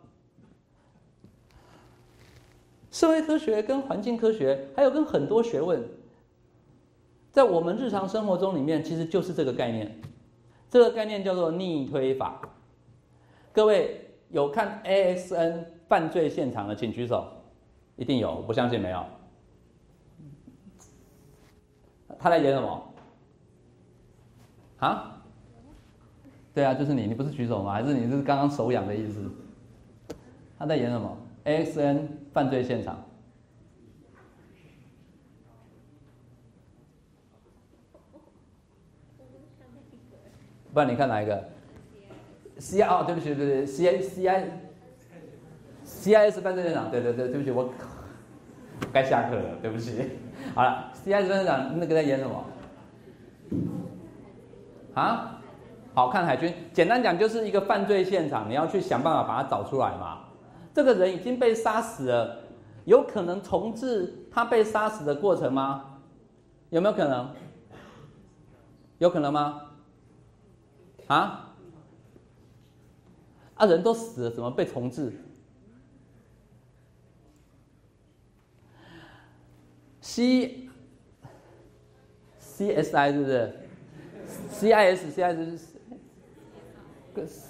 社会科学跟环境科学，还有跟很多学问，在我们日常生活中里面，其实就是这个概念。这个概念叫做逆推法。各位有看 A X N 犯罪现场的，请举手。一定有，不相信没有。他在演什么？啊？对啊，就是你，你不是举手吗？还是你是刚刚手痒的意思？他在演什么？A X N 犯罪现场。不然你看哪一个？C I 哦，对不起，对不起，C I C I C I S 犯罪现场，对对对，对不起，我该下课了，对不起。好了，C I S 犯罪现场那个在演什么？啊？好看海军，简单讲就是一个犯罪现场，你要去想办法把它找出来嘛。这个人已经被杀死了，有可能重置他被杀死的过程吗？有没有可能？有可能吗？啊？啊，人都死了，怎么被重置？C C S I 是不是？C I S C I S。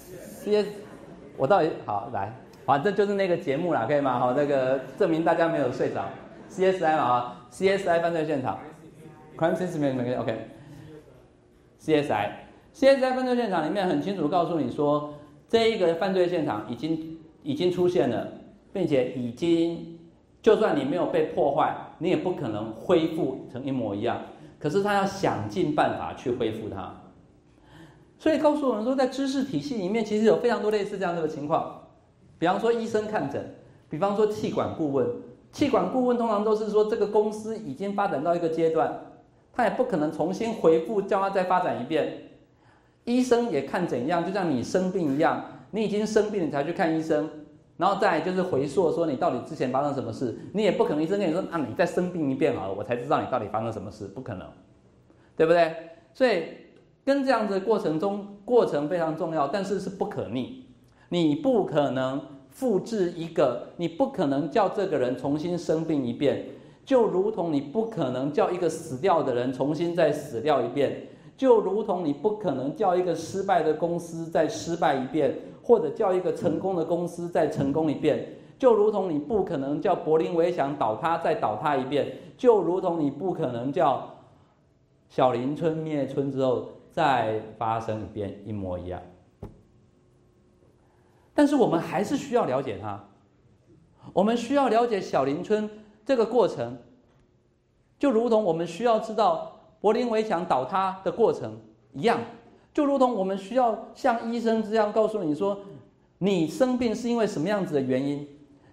C S，我到底好来，反正就是那个节目啦，可以吗？好，那个证明大家没有睡着。C S I 嘛啊，C S I 犯罪现场，Crime Scene 没没 OK。C S I S I，C S I 犯罪现场里面很清楚告诉你说，这一个犯罪现场已经已经出现了，并且已经，就算你没有被破坏，你也不可能恢复成一模一样。可是他要想尽办法去恢复它。所以告诉我们说，在知识体系里面，其实有非常多类似这样的情况。比方说医生看诊，比方说气管顾问，气管顾问通常都是说这个公司已经发展到一个阶段，他也不可能重新回复叫他再发展一遍。医生也看怎样，就像你生病一样，你已经生病你才去看医生，然后再就是回溯说你到底之前发生什么事，你也不可能医生跟你说啊你再生病一遍好了，我才知道你到底发生什么事，不可能，对不对？所以。跟这样子的过程中，过程非常重要，但是是不可逆。你不可能复制一个，你不可能叫这个人重新生病一遍，就如同你不可能叫一个死掉的人重新再死掉一遍，就如同你不可能叫一个失败的公司再失败一遍，或者叫一个成功的公司再成功一遍，就如同你不可能叫柏林围墙倒塌再倒塌一遍，就如同你不可能叫。小林村灭村之后再发生一遍一模一样。但是我们还是需要了解它，我们需要了解小林村这个过程，就如同我们需要知道柏林围墙倒塌的过程一样，就如同我们需要像医生这样告诉你说，你生病是因为什么样子的原因。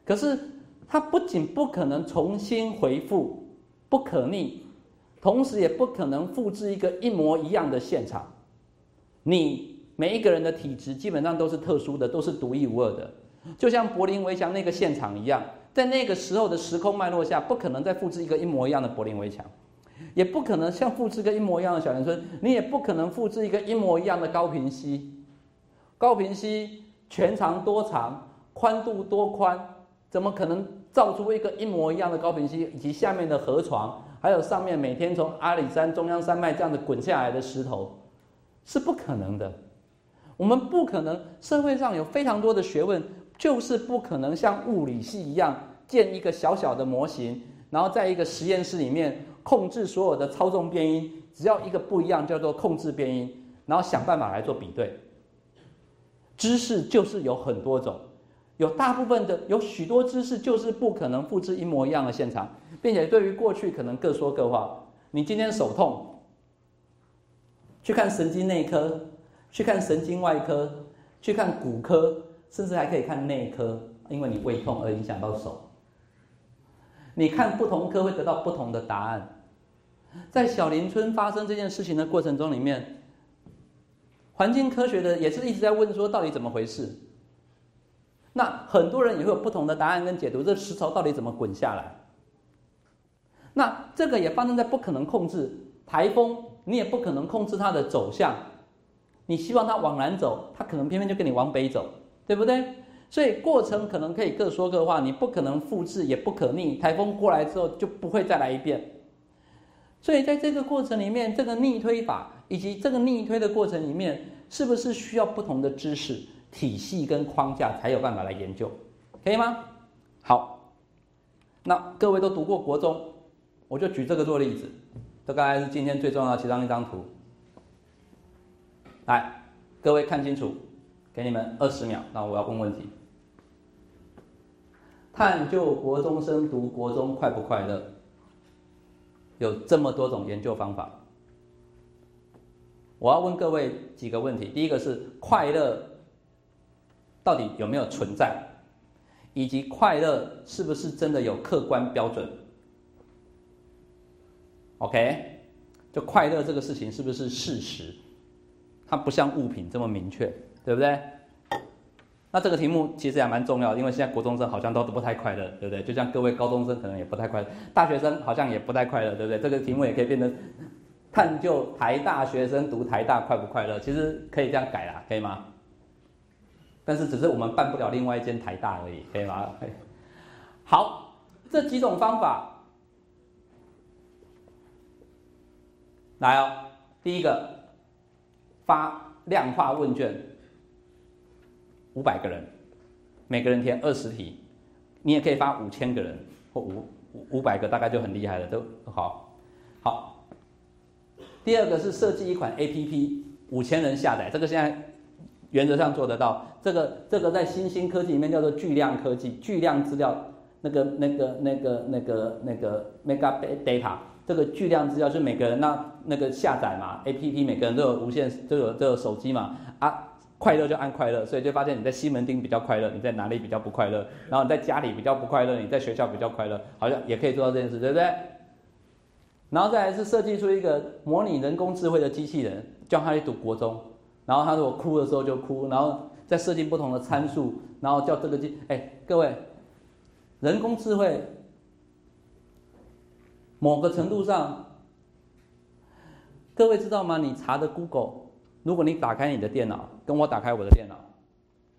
可是它不仅不可能重新回复，不可逆，同时也不可能复制一个一模一样的现场。你。每一个人的体质基本上都是特殊的，都是独一无二的，就像柏林围墙那个现场一样，在那个时候的时空脉络下，不可能再复制一个一模一样的柏林围墙，也不可能像复制个一模一样的小林村，你也不可能复制一个一模一样的高平溪。高平溪全长多长，宽度多宽，怎么可能造出一个一模一样的高平溪？以及下面的河床，还有上面每天从阿里山中央山脉这样子滚下来的石头，是不可能的。我们不可能，社会上有非常多的学问，就是不可能像物理系一样建一个小小的模型，然后在一个实验室里面控制所有的操纵变音，只要一个不一样叫做控制变音，然后想办法来做比对。知识就是有很多种，有大部分的有许多知识就是不可能复制一模一样的现场，并且对于过去可能各说各话。你今天手痛，去看神经内科。去看神经外科，去看骨科，甚至还可以看内科，因为你胃痛而影响到手。你看不同科会得到不同的答案。在小林村发生这件事情的过程中，里面环境科学的也是一直在问说到底怎么回事。那很多人也会有不同的答案跟解读，这石头到底怎么滚下来？那这个也发生在不可能控制台风，你也不可能控制它的走向。你希望它往南走，它可能偏偏就跟你往北走，对不对？所以过程可能可以各说各话，你不可能复制，也不可逆。台风过来之后就不会再来一遍。所以在这个过程里面，这个逆推法以及这个逆推的过程里面，是不是需要不同的知识体系跟框架才有办法来研究？可以吗？好，那各位都读过国中，我就举这个做例子，这刚才是今天最重要的其中一张图。来，各位看清楚，给你们二十秒。那我要问问题：探究国中生读国中快不快乐？有这么多种研究方法。我要问各位几个问题：第一个是快乐到底有没有存在，以及快乐是不是真的有客观标准？OK，就快乐这个事情是不是事实？它不像物品这么明确，对不对？那这个题目其实也蛮重要，因为现在国中生好像都不太快乐，对不对？就像各位高中生可能也不太快乐，大学生好像也不太快乐，对不对？这个题目也可以变成探究台大学生读台大快不快乐，其实可以这样改啦，可以吗？但是只是我们办不了另外一间台大而已，可以吗？好，这几种方法，来哦，第一个。发量化问卷，五百个人，每个人填二十题，你也可以发五千个人或五五五百个，大概就很厉害了，都好。好，第二个是设计一款 A P P，五千人下载，这个现在原则上做得到。这个这个在新兴科技里面叫做巨量科技，巨量资料，那个那个那个那个那个 mega data。这个巨量资料是每个人那那个下载嘛，A P P 每个人都有无线都有都有手机嘛啊，快乐就按快乐，所以就发现你在西门町比较快乐，你在哪里比较不快乐，然后你在家里比较不快乐，你在学校比较快乐，好像也可以做到这件事，对不对？然后再来是设计出一个模拟人工智慧的机器人，叫他去读国中，然后他如果哭的时候就哭，然后再设定不同的参数，然后叫这个机，哎，各位，人工智慧。某个程度上，各位知道吗？你查的 Google，如果你打开你的电脑，跟我打开我的电脑，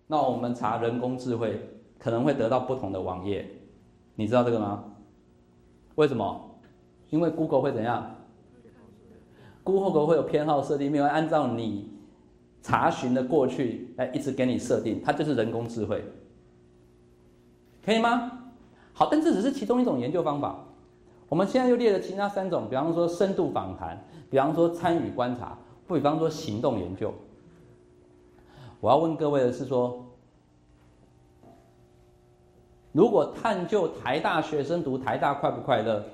那我们查人工智慧可能会得到不同的网页，你知道这个吗？为什么？因为 Google 会怎样？Google 会有偏好设定，没有按照你查询的过去来一直给你设定，它就是人工智慧，可以吗？好，但这只是其中一种研究方法。我们现在又列了其他三种，比方说深度访谈，比方说参与观察，不比方说行动研究。我要问各位的是说，如果探究台大学生读台大快不快乐，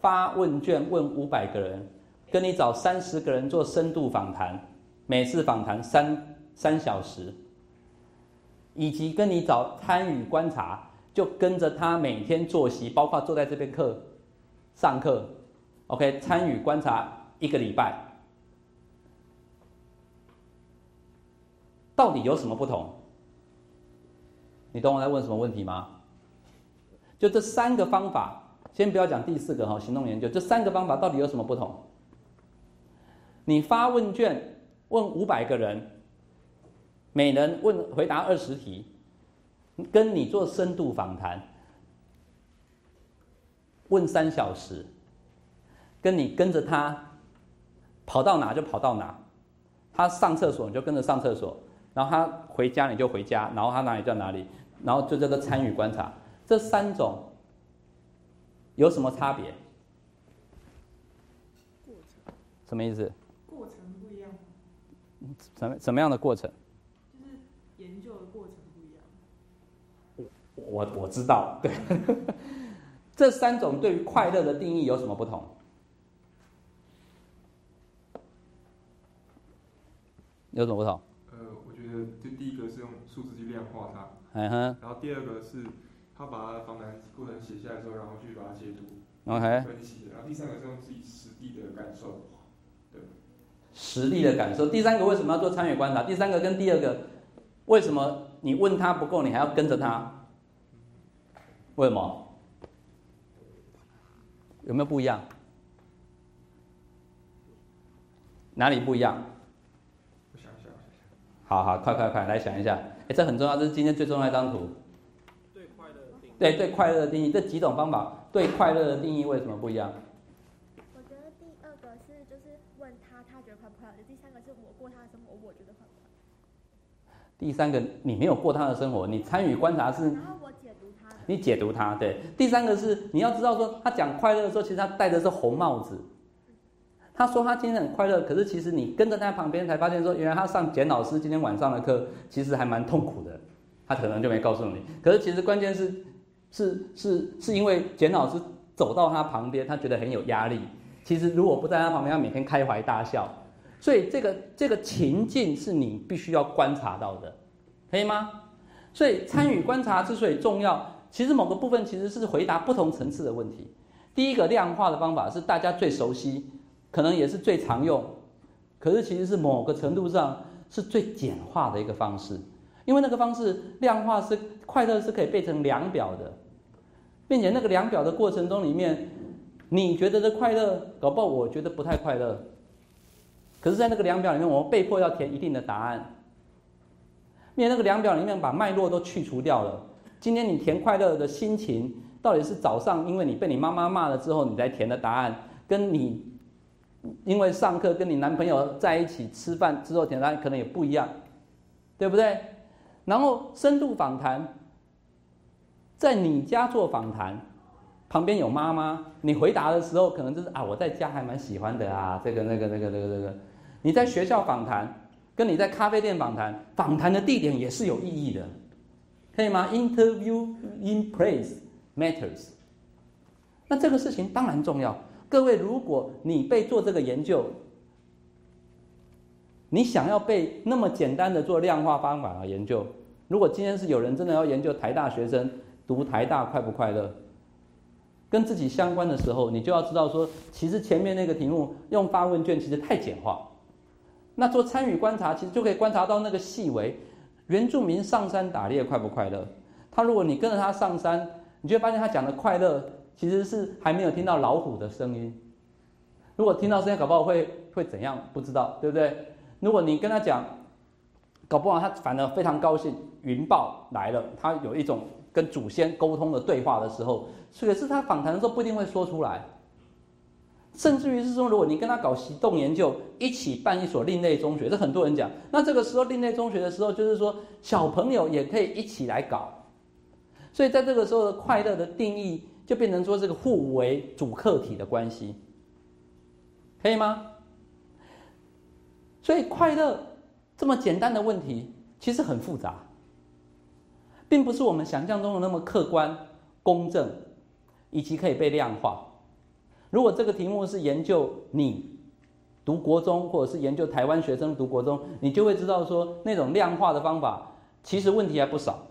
发问卷问五百个人，跟你找三十个人做深度访谈，每次访谈三三小时，以及跟你找参与观察，就跟着他每天作息，包括坐在这边课。上课，OK，参与观察一个礼拜，到底有什么不同？你懂我在问什么问题吗？就这三个方法，先不要讲第四个哈，行动研究，这三个方法到底有什么不同？你发问卷问五百个人，每人问回答二十题，跟你做深度访谈。问三小时，跟你跟着他跑到哪就跑到哪，他上厕所你就跟着上厕所，然后他回家你就回家，然后他哪里就哪里，然后就叫做参与观察。这三种有什么差别？过程什么意思？过程不一样，什么什么样的过程？就是研究的过程不一样。我我知道，对。这三种对于快乐的定义有什么不同？有什么不同？就第一个是用数字去量化它，嗯哼，然后第二个是他把他的访谈过程写下来之后，然后去把它解读，OK，分析，然后第三个是用自己实地的感受，对，实地的感受。第三个为什么要做参与观察？第三个跟第二个，为什么你问他不够，你还要跟着他？为什么？有没有不一样？哪里不一样？好好，快快快，来想一下。哎，这很重要，这是今天最重要一张图。对快乐的定义。对对，快乐的定义，这几种方法对快乐的定义为什么不一样？我觉得第二个是就是问他，他觉得快不快乐；第三个是我过他的生活，我觉得快不快乐。第三个，你没有过他的生活，你参与观察是。然后我解读他。你解读他，对。第三个是你要知道说，他讲快乐的时候，其实他戴的是红帽子。他说他今天很快乐，可是其实你跟着他旁边才发现说，原来他上简老师今天晚上的课，其实还蛮痛苦的。他可能就没告诉你。可是其实关键是，是是是因为简老师走到他旁边，他觉得很有压力。其实如果不在他旁边，他每天开怀大笑。所以这个这个情境是你必须要观察到的，可以吗？所以参与观察之所以重要，其实某个部分其实是回答不同层次的问题。第一个量化的方法是大家最熟悉。可能也是最常用，可是其实是某个程度上是最简化的一个方式，因为那个方式量化是快乐是可以变成量表的，并且那个量表的过程中里面，你觉得的快乐，搞不好我觉得不太快乐，可是，在那个量表里面，我们被迫要填一定的答案，因为那个量表里面把脉络都去除掉了。今天你填快乐的心情，到底是早上因为你被你妈妈骂了之后你才填的答案，跟你。因为上课跟你男朋友在一起吃饭之后，简单可能也不一样，对不对？然后深度访谈，在你家做访谈，旁边有妈妈，你回答的时候可能就是啊，我在家还蛮喜欢的啊，这个那个那个那个那个。你在学校访谈，跟你在咖啡店访谈，访谈的地点也是有意义的，可以吗？Interview in place matters。那这个事情当然重要。各位，如果你被做这个研究，你想要被那么简单的做量化方法而研究，如果今天是有人真的要研究台大学生读台大快不快乐，跟自己相关的时候，你就要知道说，其实前面那个题目用发问卷其实太简化。那做参与观察，其实就可以观察到那个细微。原住民上山打猎快不快乐？他如果你跟着他上山，你就会发现他讲的快乐。其实是还没有听到老虎的声音，如果听到声音，搞不好会会怎样？不知道，对不对？如果你跟他讲，搞不好他反而非常高兴，云豹来了，他有一种跟祖先沟通的对话的时候，可是他访谈的时候不一定会说出来。甚至于是说，如果你跟他搞行动研究，一起办一所另类中学，这很多人讲。那这个时候另类中学的时候，就是说小朋友也可以一起来搞。所以在这个时候的快乐的定义。就变成说这个互为主客体的关系，可以吗？所以快乐这么简单的问题，其实很复杂，并不是我们想象中的那么客观、公正，以及可以被量化。如果这个题目是研究你读国中，或者是研究台湾学生读国中，你就会知道说那种量化的方法，其实问题还不少。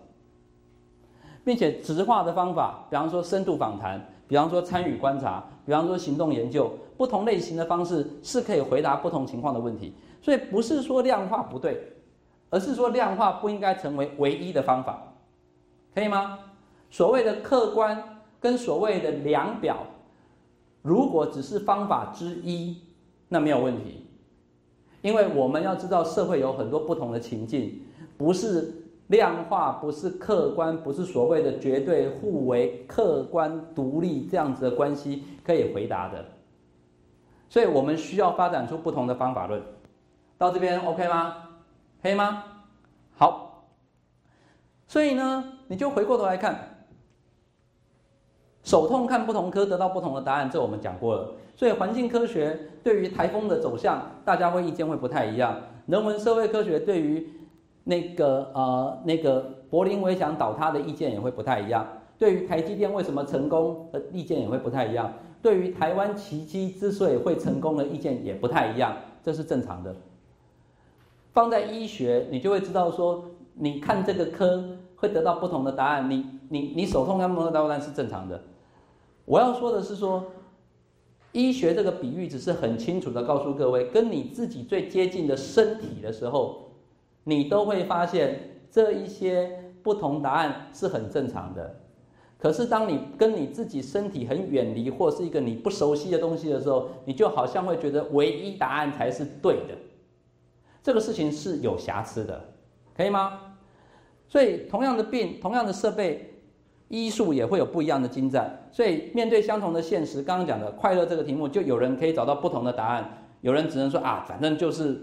并且直化的方法，比方说深度访谈，比方说参与观察，比方说行动研究，不同类型的方式是可以回答不同情况的问题。所以不是说量化不对，而是说量化不应该成为唯一的方法，可以吗？所谓的客观跟所谓的量表，如果只是方法之一，那没有问题，因为我们要知道社会有很多不同的情境，不是。量化不是客观，不是所谓的绝对互为客观独立这样子的关系可以回答的，所以我们需要发展出不同的方法论。到这边 OK 吗？可以吗？好。所以呢，你就回过头来看，手痛看不同科得到不同的答案，这我们讲过了。所以环境科学对于台风的走向，大家会意见会不太一样。人文社会科学对于那个呃，那个柏林围墙倒塌的意见也会不太一样。对于台积电为什么成功的意见也会不太一样。对于台湾奇迹之所以会成功的意见也不太一样，这是正常的。放在医学，你就会知道说，你看这个科会得到不同的答案。你你你手痛看不同的答案是正常的。我要说的是说，医学这个比喻只是很清楚的告诉各位，跟你自己最接近的身体的时候。你都会发现这一些不同答案是很正常的，可是当你跟你自己身体很远离或是一个你不熟悉的东西的时候，你就好像会觉得唯一答案才是对的，这个事情是有瑕疵的，可以吗？所以同样的病，同样的设备，医术也会有不一样的精湛。所以面对相同的现实，刚刚讲的快乐这个题目，就有人可以找到不同的答案，有人只能说啊，反正就是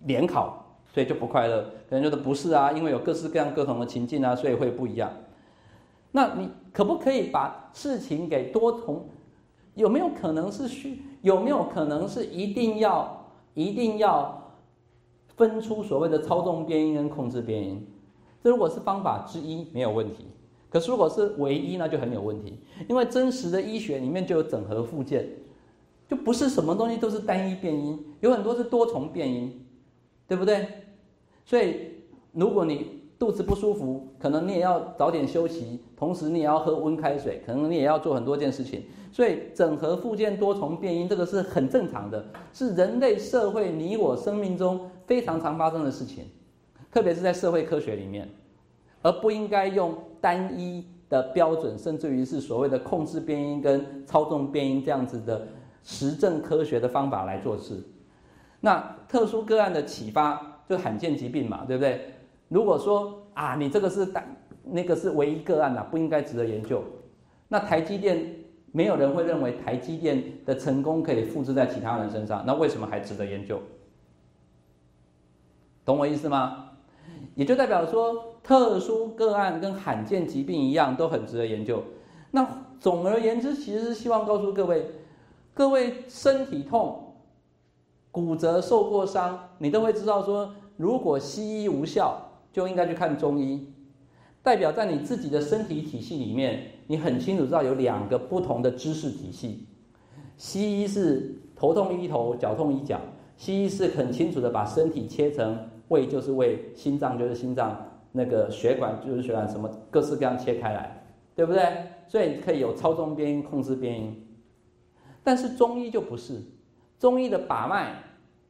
联考。所以就不快乐，可能觉得不是啊，因为有各式各样各同的情境啊，所以会不一样。那你可不可以把事情给多重？有没有可能是需？有没有可能是一定要一定要分出所谓的操纵变音跟控制变音？这如果是方法之一没有问题，可是如果是唯一那就很有问题。因为真实的医学里面就有整合附件，就不是什么东西都是单一变音，有很多是多重变音，对不对？所以，如果你肚子不舒服，可能你也要早点休息，同时你也要喝温开水，可能你也要做很多件事情。所以，整合附件多重变音，这个是很正常的，是人类社会你我生命中非常常发生的事情，特别是在社会科学里面，而不应该用单一的标准，甚至于是所谓的控制变音跟操纵变音这样子的实证科学的方法来做事。那特殊个案的启发。就罕见疾病嘛，对不对？如果说啊，你这个是单那个是唯一个案呐，不应该值得研究。那台积电没有人会认为台积电的成功可以复制在其他人身上，那为什么还值得研究？懂我意思吗？也就代表说，特殊个案跟罕见疾病一样，都很值得研究。那总而言之，其实是希望告诉各位，各位身体痛。骨折受过伤，你都会知道说，如果西医无效，就应该去看中医。代表在你自己的身体体系里面，你很清楚知道有两个不同的知识体系。西医是头痛医头，脚痛医脚。西医是很清楚的把身体切成胃就是胃，心脏就是心脏，那个血管就是血管，什么各式各样切开来，对不对？所以可以有操纵边音、控制边音。但是中医就不是。中医的把脉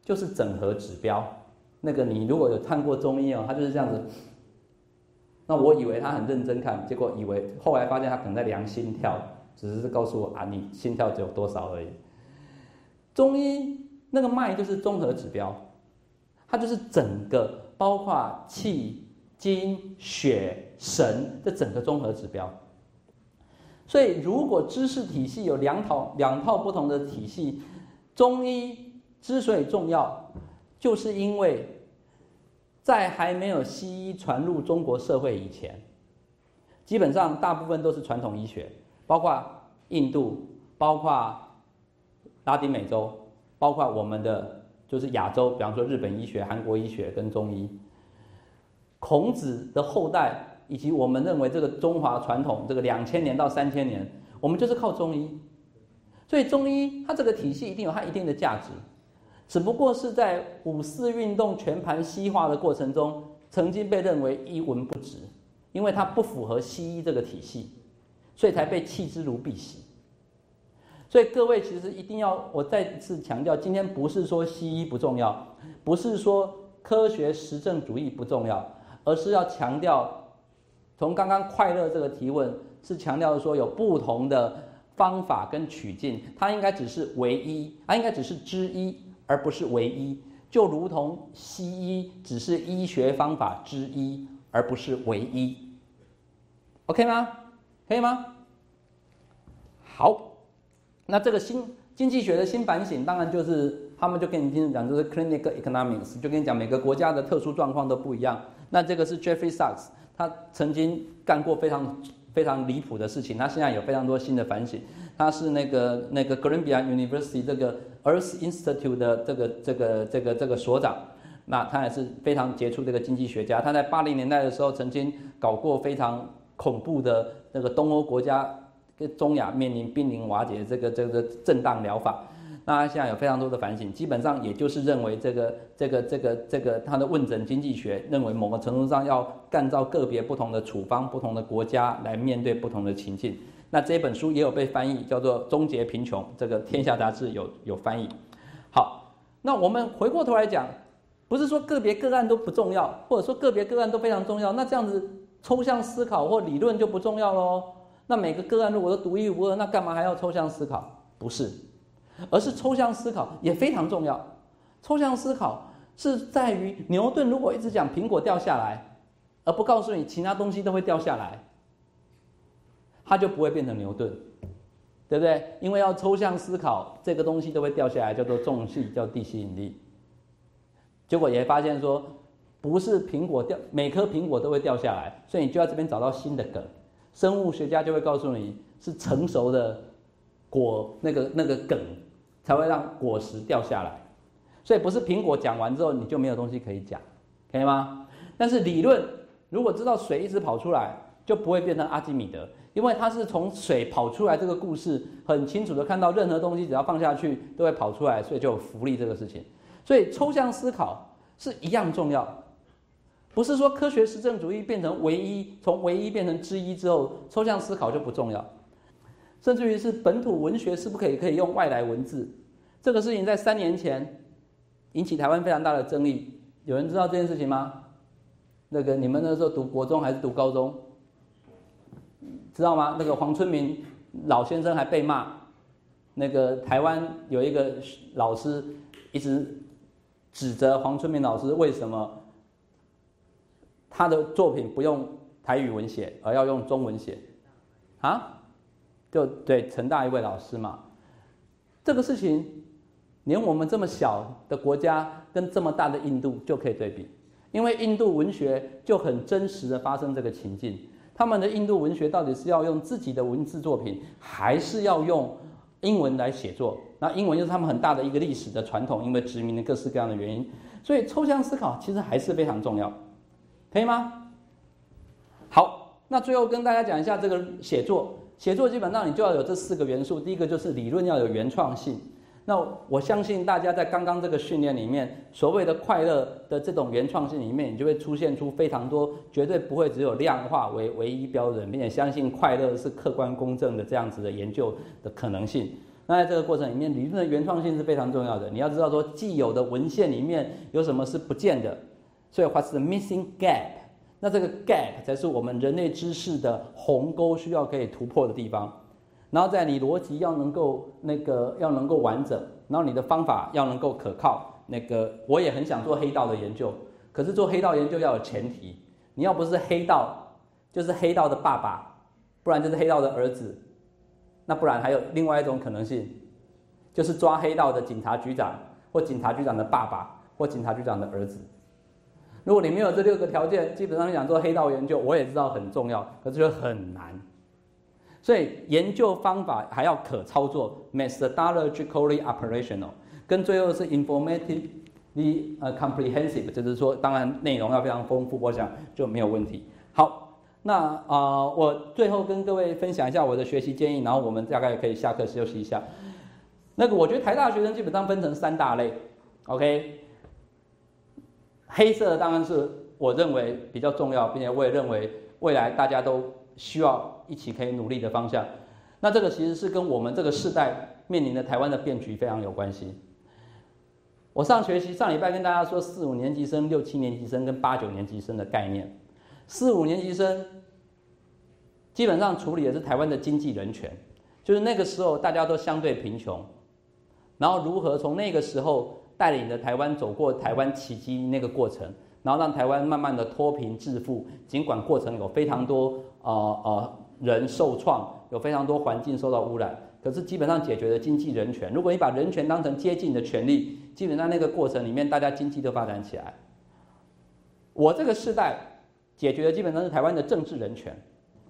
就是整合指标，那个你如果有看过中医哦，他就是这样子。那我以为他很认真看，结果以为后来发现他可能在量心跳，只是告诉我啊，你心跳只有多少而已。中医那个脉就是综合指标，它就是整个包括气、精、血、神的整个综合指标。所以如果知识体系有两套两套不同的体系。中医之所以重要，就是因为在还没有西医传入中国社会以前，基本上大部分都是传统医学。包括印度，包括拉丁美洲，包括我们的就是亚洲，比方说日本医学、韩国医学跟中医。孔子的后代以及我们认为这个中华传统，这个两千年到三千年，我们就是靠中医。所以中医它这个体系一定有它一定的价值，只不过是在五四运动全盘西化的过程中，曾经被认为一文不值，因为它不符合西医这个体系，所以才被弃之如敝屣。所以各位其实一定要，我再次强调，今天不是说西医不重要，不是说科学实证主义不重要，而是要强调，从刚刚快乐这个提问是强调说有不同的。方法跟取径，它应该只是唯一，它应该只是之一，而不是唯一。就如同西医只是医学方法之一，而不是唯一。OK 吗？可以吗？好，那这个新经济学的新反省，当然就是他们就跟你听讲，就是 clinical economics，就跟你讲每个国家的特殊状况都不一样。那这个是 Jeffrey Sachs，他曾经干过非常。非常离谱的事情，他现在有非常多新的反省。他是那个那个哥伦比亚 University 这个 Earth Institute 的这个这个这个这个所长，那他也是非常杰出的一个经济学家。他在八零年代的时候曾经搞过非常恐怖的那个东欧国家跟中亚面临濒临瓦解这个这个震荡疗法。那他现在有非常多的反省，基本上也就是认为这个这个这个这个他的问诊经济学认为某个程度上要干照个别不同的处方、不同的国家来面对不同的情境。那这本书也有被翻译，叫做《终结贫穷》，这个天下杂志有有翻译。好，那我们回过头来讲，不是说个别个案都不重要，或者说个别个案都非常重要，那这样子抽象思考或理论就不重要喽？那每个个案如果都独一无二，那干嘛还要抽象思考？不是。而是抽象思考也非常重要。抽象思考是在于牛顿如果一直讲苹果掉下来，而不告诉你其他东西都会掉下来，他就不会变成牛顿，对不对？因为要抽象思考，这个东西都会掉下来，叫做重力，叫地吸引力。结果也发现说，不是苹果掉，每颗苹果都会掉下来，所以你就在这边找到新的梗。生物学家就会告诉你是成熟的果那个那个梗。才会让果实掉下来，所以不是苹果讲完之后你就没有东西可以讲，可以吗？但是理论如果知道水一直跑出来，就不会变成阿基米德，因为它是从水跑出来这个故事很清楚的看到任何东西只要放下去都会跑出来，所以就有浮力这个事情。所以抽象思考是一样重要，不是说科学实证主义变成唯一，从唯一变成之一之后，抽象思考就不重要。甚至于是本土文学是不可以可以用外来文字，这个事情在三年前引起台湾非常大的争议。有人知道这件事情吗？那个你们那时候读国中还是读高中？知道吗？那个黄春明老先生还被骂，那个台湾有一个老师一直指责黄春明老师为什么他的作品不用台语文写，而要用中文写啊？就对陈大一位老师嘛，这个事情，连我们这么小的国家跟这么大的印度就可以对比，因为印度文学就很真实的发生这个情境。他们的印度文学到底是要用自己的文字作品，还是要用英文来写作？那英文又是他们很大的一个历史的传统，因为殖民的各式各样的原因，所以抽象思考其实还是非常重要，可以吗？好，那最后跟大家讲一下这个写作。写作基本上你就要有这四个元素，第一个就是理论要有原创性。那我相信大家在刚刚这个训练里面，所谓的快乐的这种原创性里面，你就会出现出非常多，绝对不会只有量化为唯一标准，并且相信快乐是客观公正的这样子的研究的可能性。那在这个过程里面，理论的原创性是非常重要的。你要知道说，既有的文献里面有什么是不见的，所以 What's the missing gap？那这个 gap 才是我们人类知识的鸿沟需要可以突破的地方，然后在你逻辑要能够那个要能够完整，然后你的方法要能够可靠。那个我也很想做黑道的研究，可是做黑道研究要有前提，你要不是黑道，就是黑道的爸爸，不然就是黑道的儿子，那不然还有另外一种可能性，就是抓黑道的警察局长或警察局长的爸爸或警察局长的儿子。如果你没有这六个条件，基本上想做黑道研究，我也知道很重要，可是就很难。所以研究方法还要可操作，methodologically operational，跟最后是 informatively 呃 comprehensive，就是说当然内容要非常丰富，我想就没有问题。好，那啊、我最后跟各位分享一下我的学习建议，然后我们大概可以下课休息一下。那个我觉得台大学生基本上分成三大类，OK，黑色当然是我认为比较重要，并且我也认为未来大家都需要一起可以努力的方向。那这个其实是跟我们这个世代面临的台湾的变局非常有关系。我上学期上礼拜跟大家说四五年级生、六七年级生跟八九年级生的概念。四五年级生基本上处理的是台湾的经济人权，就是那个时候大家都相对贫穷，然后如何从那个时候带领着台湾走过台湾奇迹那个过程，然后让台湾慢慢的脱贫致富。尽管过程有非常多呃呃人受创，有非常多环境受到污染，可是基本上解决了经济人权。如果你把人权当成接近的权利，基本上那个过程里面大家经济都发展起来。我这个世代解决的基本上是台湾的政治人权，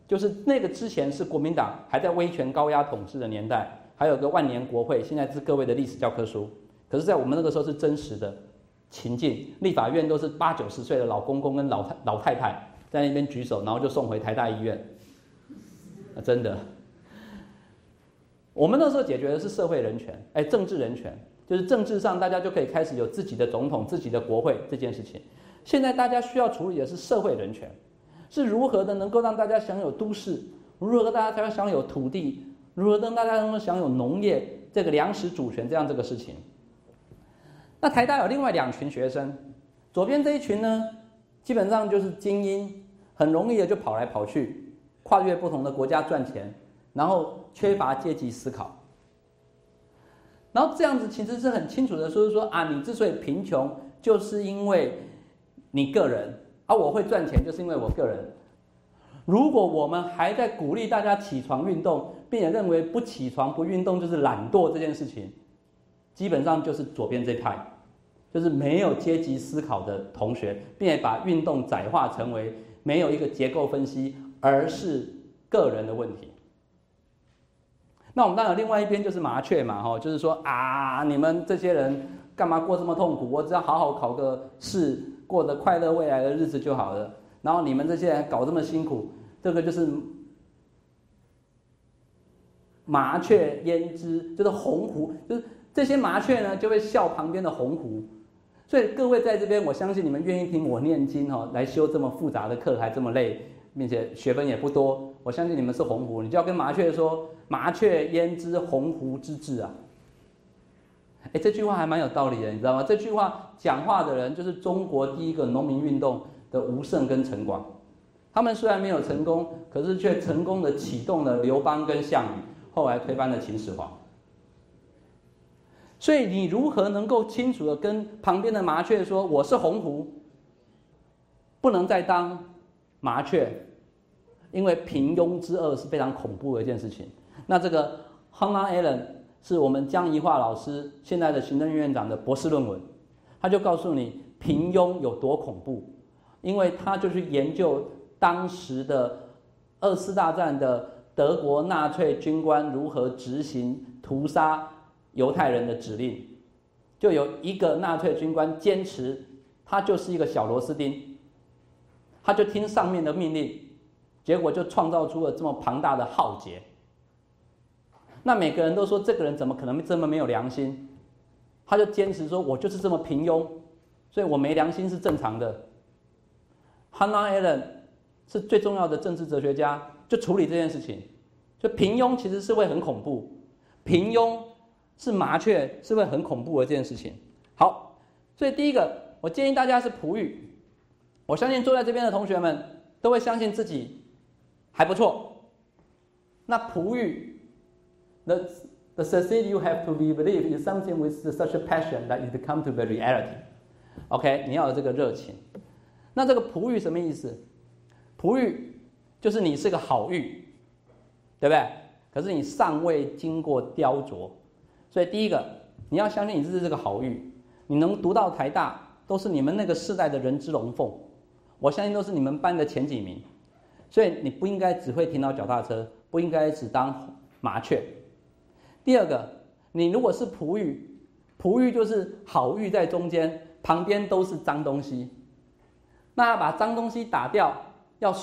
就是那个之前是国民党还在威权高压统治的年代，还有个万年国会，现在是各位的历史教科书。可是，在我们那个时候是真实的情境，立法院都是八九十岁的老公公跟老太老太太在那边举手，然后就送回台大医院。啊，真的，我们那时候解决的是社会人权，哎，政治人权，就是政治上大家就可以开始有自己的总统、自己的国会这件事情。现在大家需要处理的是社会人权，是如何的能够让大家享有都市，如何大家才能享有土地，如何让大家能够享有农业这个粮食主权这样这个事情。那台大有另外两群学生，左边这一群呢，基本上就是精英，很容易的就跑来跑去，跨越不同的国家赚钱，然后缺乏阶级思考。然后这样子其实是很清楚的说，是说啊，你之所以贫穷，就是因为你个人，而、我会赚钱，就是因为我个人。如果我们还在鼓励大家起床运动，并且认为不起床不运动就是懒惰这件事情，基本上就是左边这派，就是没有阶级思考的同学，并且把运动窄化成为没有一个结构分析，而是个人的问题。那我们当然另外一边就是麻雀嘛，哈，就是说啊，你们这些人干嘛过这么痛苦？我只要好好考个试，过得快乐未来的日子就好了。然后你们这些人搞这么辛苦，这个就是麻雀焉知，就是鸿鹄，就是这些麻雀呢就会笑旁边的鸿鹄。所以各位在这边，我相信你们愿意听我念经哈，来修这么复杂的课还这么累，并且学分也不多。我相信你们是鸿鹄，你就要跟麻雀说：“麻雀焉知鸿鹄之志啊！”哎，这句话还蛮有道理的，你知道吗？这句话讲话的人就是中国第一个农民运动的吴胜跟陈广。他们虽然没有成功，可是却成功的启动了刘邦跟项羽，后来推翻了秦始皇。所以你如何能够清楚的跟旁边的麻雀说：“我是鸿鹄，不能再当麻雀。”因为平庸之恶是非常恐怖的一件事情。那这个 Hannah Allen 是我们江宜桦老师现在的行政院院长的博士论文，他就告诉你平庸有多恐怖，因为他就去研究当时的二次大战的德国纳粹军官如何执行屠杀犹太人的指令，就有一个纳粹军官坚持他就是一个小螺丝钉，他就听上面的命令。结果就创造出了这么庞大的浩劫。那每个人都说这个人怎么可能这么没有良心？他就坚持说：“我就是这么平庸，所以我没良心是正常的。”Hannah Allen 是最重要的政治哲学家，就处理这件事情。就平庸其实是会很恐怖，平庸是麻雀是不是很恐怖的这件事情。好，所以第一个我建议大家是璞玉。我相信坐在这边的同学们都会相信自己。还不错。那璞玉，the the succeed you have to be believe is something with such a passion that it come to the reality. OK，你要有这个热情。那这个璞玉什么意思？璞玉就是你是个好玉，对不对？可是你尚未经过雕琢，所以第一个你要相信你是这个好玉，你能读到台大，都是你们那个世代的人之龙凤，我相信都是你们班的前几名。所以你不应该只会听到脚踏车，不应该只当麻雀。第二个，你如果是璞玉，璞玉就是好玉在中间，旁边都是脏东西，那要把脏东西打掉，要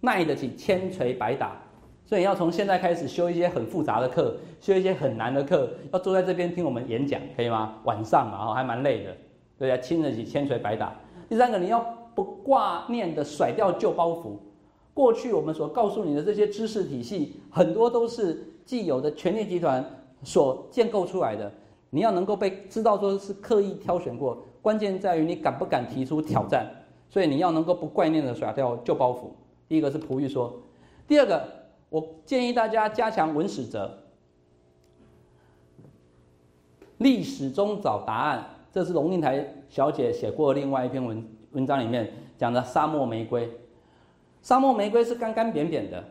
耐得起千锤百打。所以要从现在开始修一些很复杂的课，修一些很难的课，要坐在这边听我们演讲，可以吗？晚上嘛，哦，还蛮累的，对呀，经得起千锤百打。第三个，你要不挂念的甩掉旧包袱。过去我们所告诉你的这些知识体系，很多都是既有的权力集团所建构出来的。你要能够被知道说是刻意挑选过，关键在于你敢不敢提出挑战。所以你要能够不挂念的甩掉旧包袱。第一个是璞玉说，第二个。我建议大家加强文史哲，历史中找答案。这是龙应台小姐写过另外一篇文文章里面讲的沙漠玫瑰。沙漠玫瑰是干干扁扁的，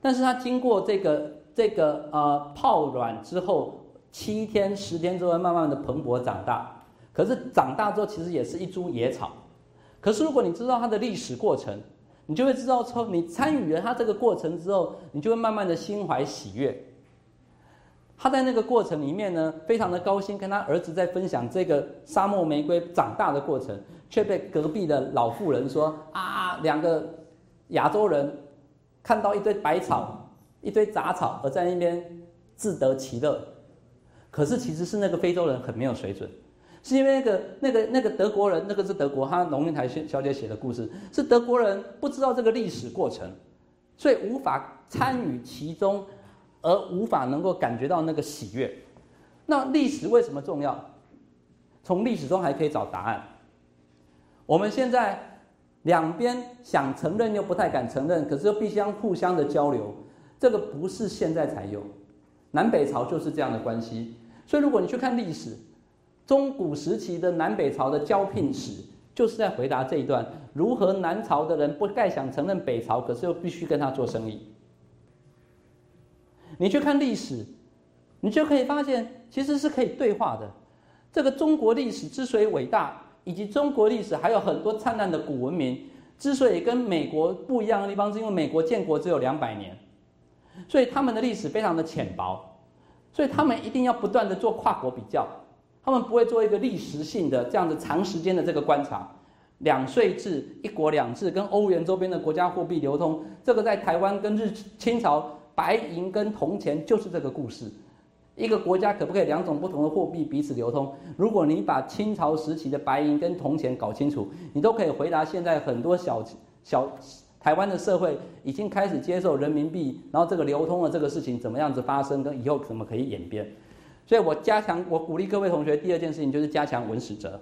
但是它经过这个这个呃泡软之后，七天十天之后慢慢的蓬勃长大。可是长大之后其实也是一株野草。可是如果你知道它的历史过程，你就会知道，说你参与了他这个过程之后，你就会慢慢的心怀喜悦。他在那个过程里面呢，非常的高兴，跟他儿子在分享这个沙漠玫瑰长大的过程，却被隔壁的老妇人说：“啊，两个亚洲人看到一堆白草、一堆杂草，而在那边自得其乐。”可是其实是那个非洲人很没有水准。是因为那个、那个、那个德国人，那个是德国，他农民台小姐写的故事，是德国人不知道这个历史过程，所以无法参与其中，而无法能够感觉到那个喜悦。那历史为什么重要？从历史中还可以找答案。我们现在两边想承认又不太敢承认，可是又必须要互相的交流，这个不是现在才有，南北朝就是这样的关系。所以如果你去看历史，中古时期的南北朝的交聘史，就是在回答这一段：如何南朝的人不该想承认北朝，可是又必须跟他做生意。你去看历史，你就可以发现，其实是可以对话的。这个中国历史之所以伟大，以及中国历史还有很多灿烂的古文明，之所以跟美国不一样的地方，是因为美国建国只有两百年，所以他们的历史非常的浅薄，所以他们一定要不断的做跨国比较。他们不会做一个历史性的这样的长时间的这个观察，两税制、一国两制跟欧元周边的国家货币流通，这个在台湾跟日清朝白银跟铜钱就是这个故事。一个国家可不可以两种不同的货币彼此流通？如果你把清朝时期的白银跟铜钱搞清楚，你都可以回答现在很多小小台湾的社会已经开始接受人民币，然后这个流通的这个事情怎么样子发生，跟以后怎么可以演变。所以我加强，我鼓励各位同学，第二件事情就是加强文史哲。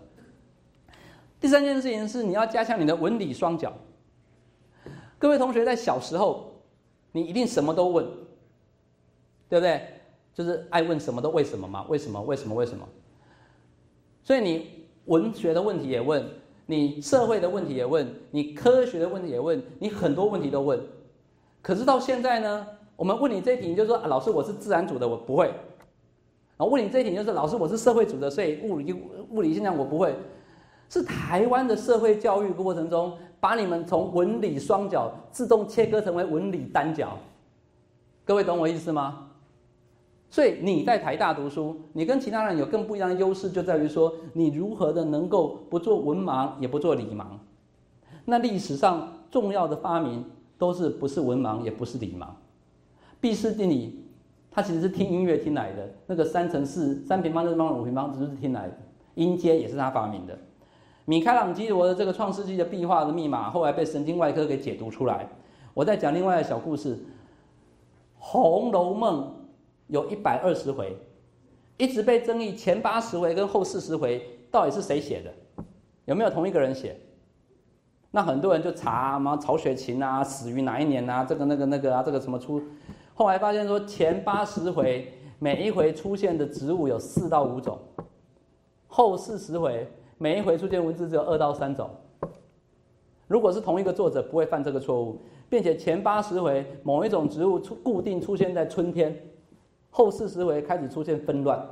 第三件事情是你要加强你的文理双脚。各位同学在小时候，你一定什么都问，对不对？就是爱问什么都为什么嘛？为什么？为什么？为什么？所以你文学的问题也问，你社会的问题也问，你科学的问题也问，你很多问题都问。可是到现在呢，我们问你这题，你就说啊，老师，我是自然组的，我不会。然后问你这一点，就是老师，我是社会组的，所以物理物理现象我不会。是台湾的社会教育过程中，把你们从文理双脚自动切割成为文理单脚。各位懂我意思吗？所以你在台大读书，你跟其他人有更不一样的优势，就在于说你如何的能够不做文盲，也不做理盲。那历史上重要的发明都是不是文盲，也不是理盲。毕氏定理。他其实是听音乐听来的，那个三乘四、三平方、四平方、五平方，只是听来的。音阶也是他发明的。米开朗基罗的这个创世纪的壁画的密码，后来被神经外科给解读出来。我在讲另外的小故事，《红楼梦》有一百二十回，一直被争议前八十回跟后四十回到底是谁写的，有没有同一个人写？那很多人就查嘛，曹雪芹啊，死于哪一年啊？这个那个那个啊，这个什么出？后来发现说，前八十回每一回出现的植物有四到五种，后四十回每一回出现文字只有二到三种。如果是同一个作者，不会犯这个错误，并且前八十回某一种植物出固定出现在春天，后四十回开始出现纷乱。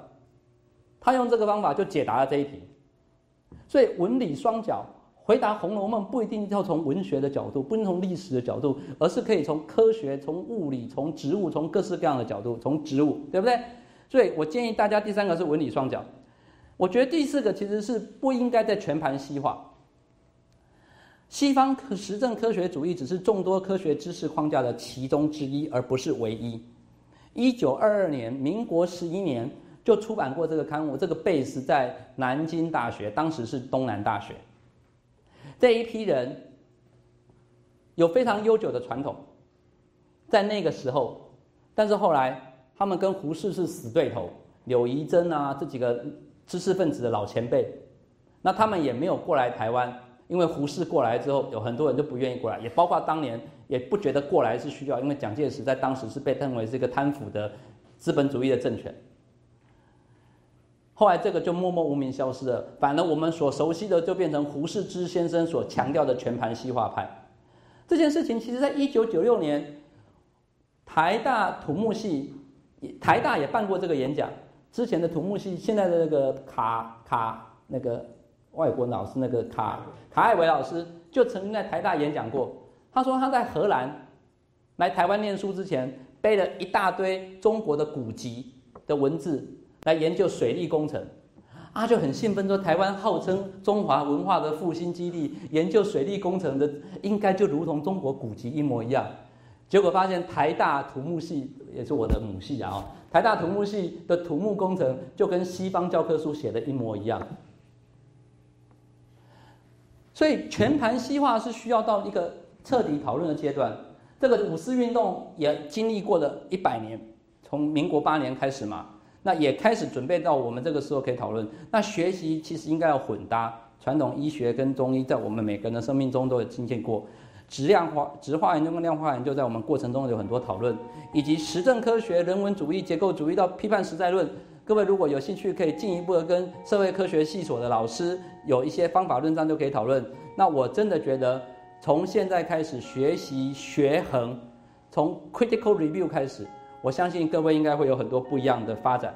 他用这个方法就解答了这一题。所以文理双角，回答《红楼梦》不一定要从文学的角度，不能从历史的角度，而是可以从科学、从物理、从植物、从各式各样的角度，从植物，对不对？所以我建议大家，第三个是文理双角。我觉得第四个其实是不应该在全盘西化。西方实证科学主义只是众多科学知识框架的其中之一，而不是唯一。一九二二年，民国十一年就出版过这个刊物，这个 base 在南京大学，当时是东南大学。这一批人有非常悠久的传统，在那个时候，但是后来他们跟胡适是死对头，柳诒珍啊这几个知识分子的老前辈，那他们也没有过来台湾，因为胡适过来之后，有很多人就不愿意过来，也包括当年也不觉得过来是需要，因为蒋介石在当时是被认为是一个贪腐的资本主义的政权。后来这个就默默无名消失了，反而我们所熟悉的就变成胡适之先生所强调的全盘西化派。这件事情其实在一九九六年，台大土木系，台大也办过这个演讲。之前的土木系，现在的那个卡卡那个外国老师那个卡卡艾维老师，就曾经在台大演讲过。他说他在荷兰来台湾念书之前，背了一大堆中国的古籍的文字。来研究水利工程，啊，就很兴奋说台湾号称中华文化的复兴基地，研究水利工程的应该就如同中国古籍一模一样。结果发现台大土木系也是我的母系啊，台大土木系的土木工程就跟西方教科书写的一模一样。所以全盘西化是需要到一个彻底讨论的阶段。这个五四运动也经历过了一百年，从民国八年开始嘛。那也开始准备到我们这个时候可以讨论。那学习其实应该要混搭传统医学跟中医，在我们每个人的生命中都有经历过。质量化、质化研究跟量化研究在我们过程中有很多讨论，以及实证科学、人文主义、结构主义到批判实在论。各位如果有兴趣，可以进一步的跟社会科学系所的老师有一些方法论章就可以讨论。那我真的觉得，从现在开始学习学衡，从 critical review 开始。我相信各位应该会有很多不一样的发展，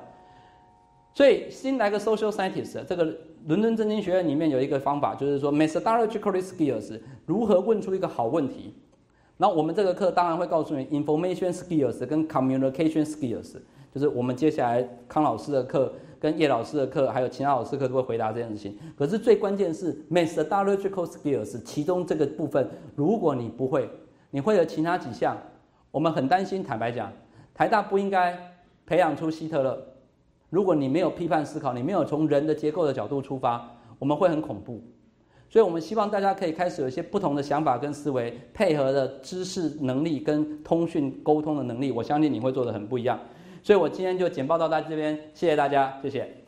所以新来个 social scientist，这个伦敦政经学院里面有一个方法，就是说 methodological skills 如何问出一个好问题。那我们这个课当然会告诉你 information skills 跟 communication skills，就是我们接下来康老师的课、跟叶老师的课，还有其他老师课都会回答这件事情。可是最关键是 methodological skills，其中这个部分，如果你不会，你会的其他几项，我们很担心。坦白讲。台大不应该培养出希特勒。如果你没有批判思考，你没有从人的结构的角度出发，我们会很恐怖。所以我们希望大家可以开始有一些不同的想法跟思维，配合的知识能力跟通讯沟通的能力，我相信你会做的很不一样。所以我今天就简报到大家这边，谢谢大家，谢谢。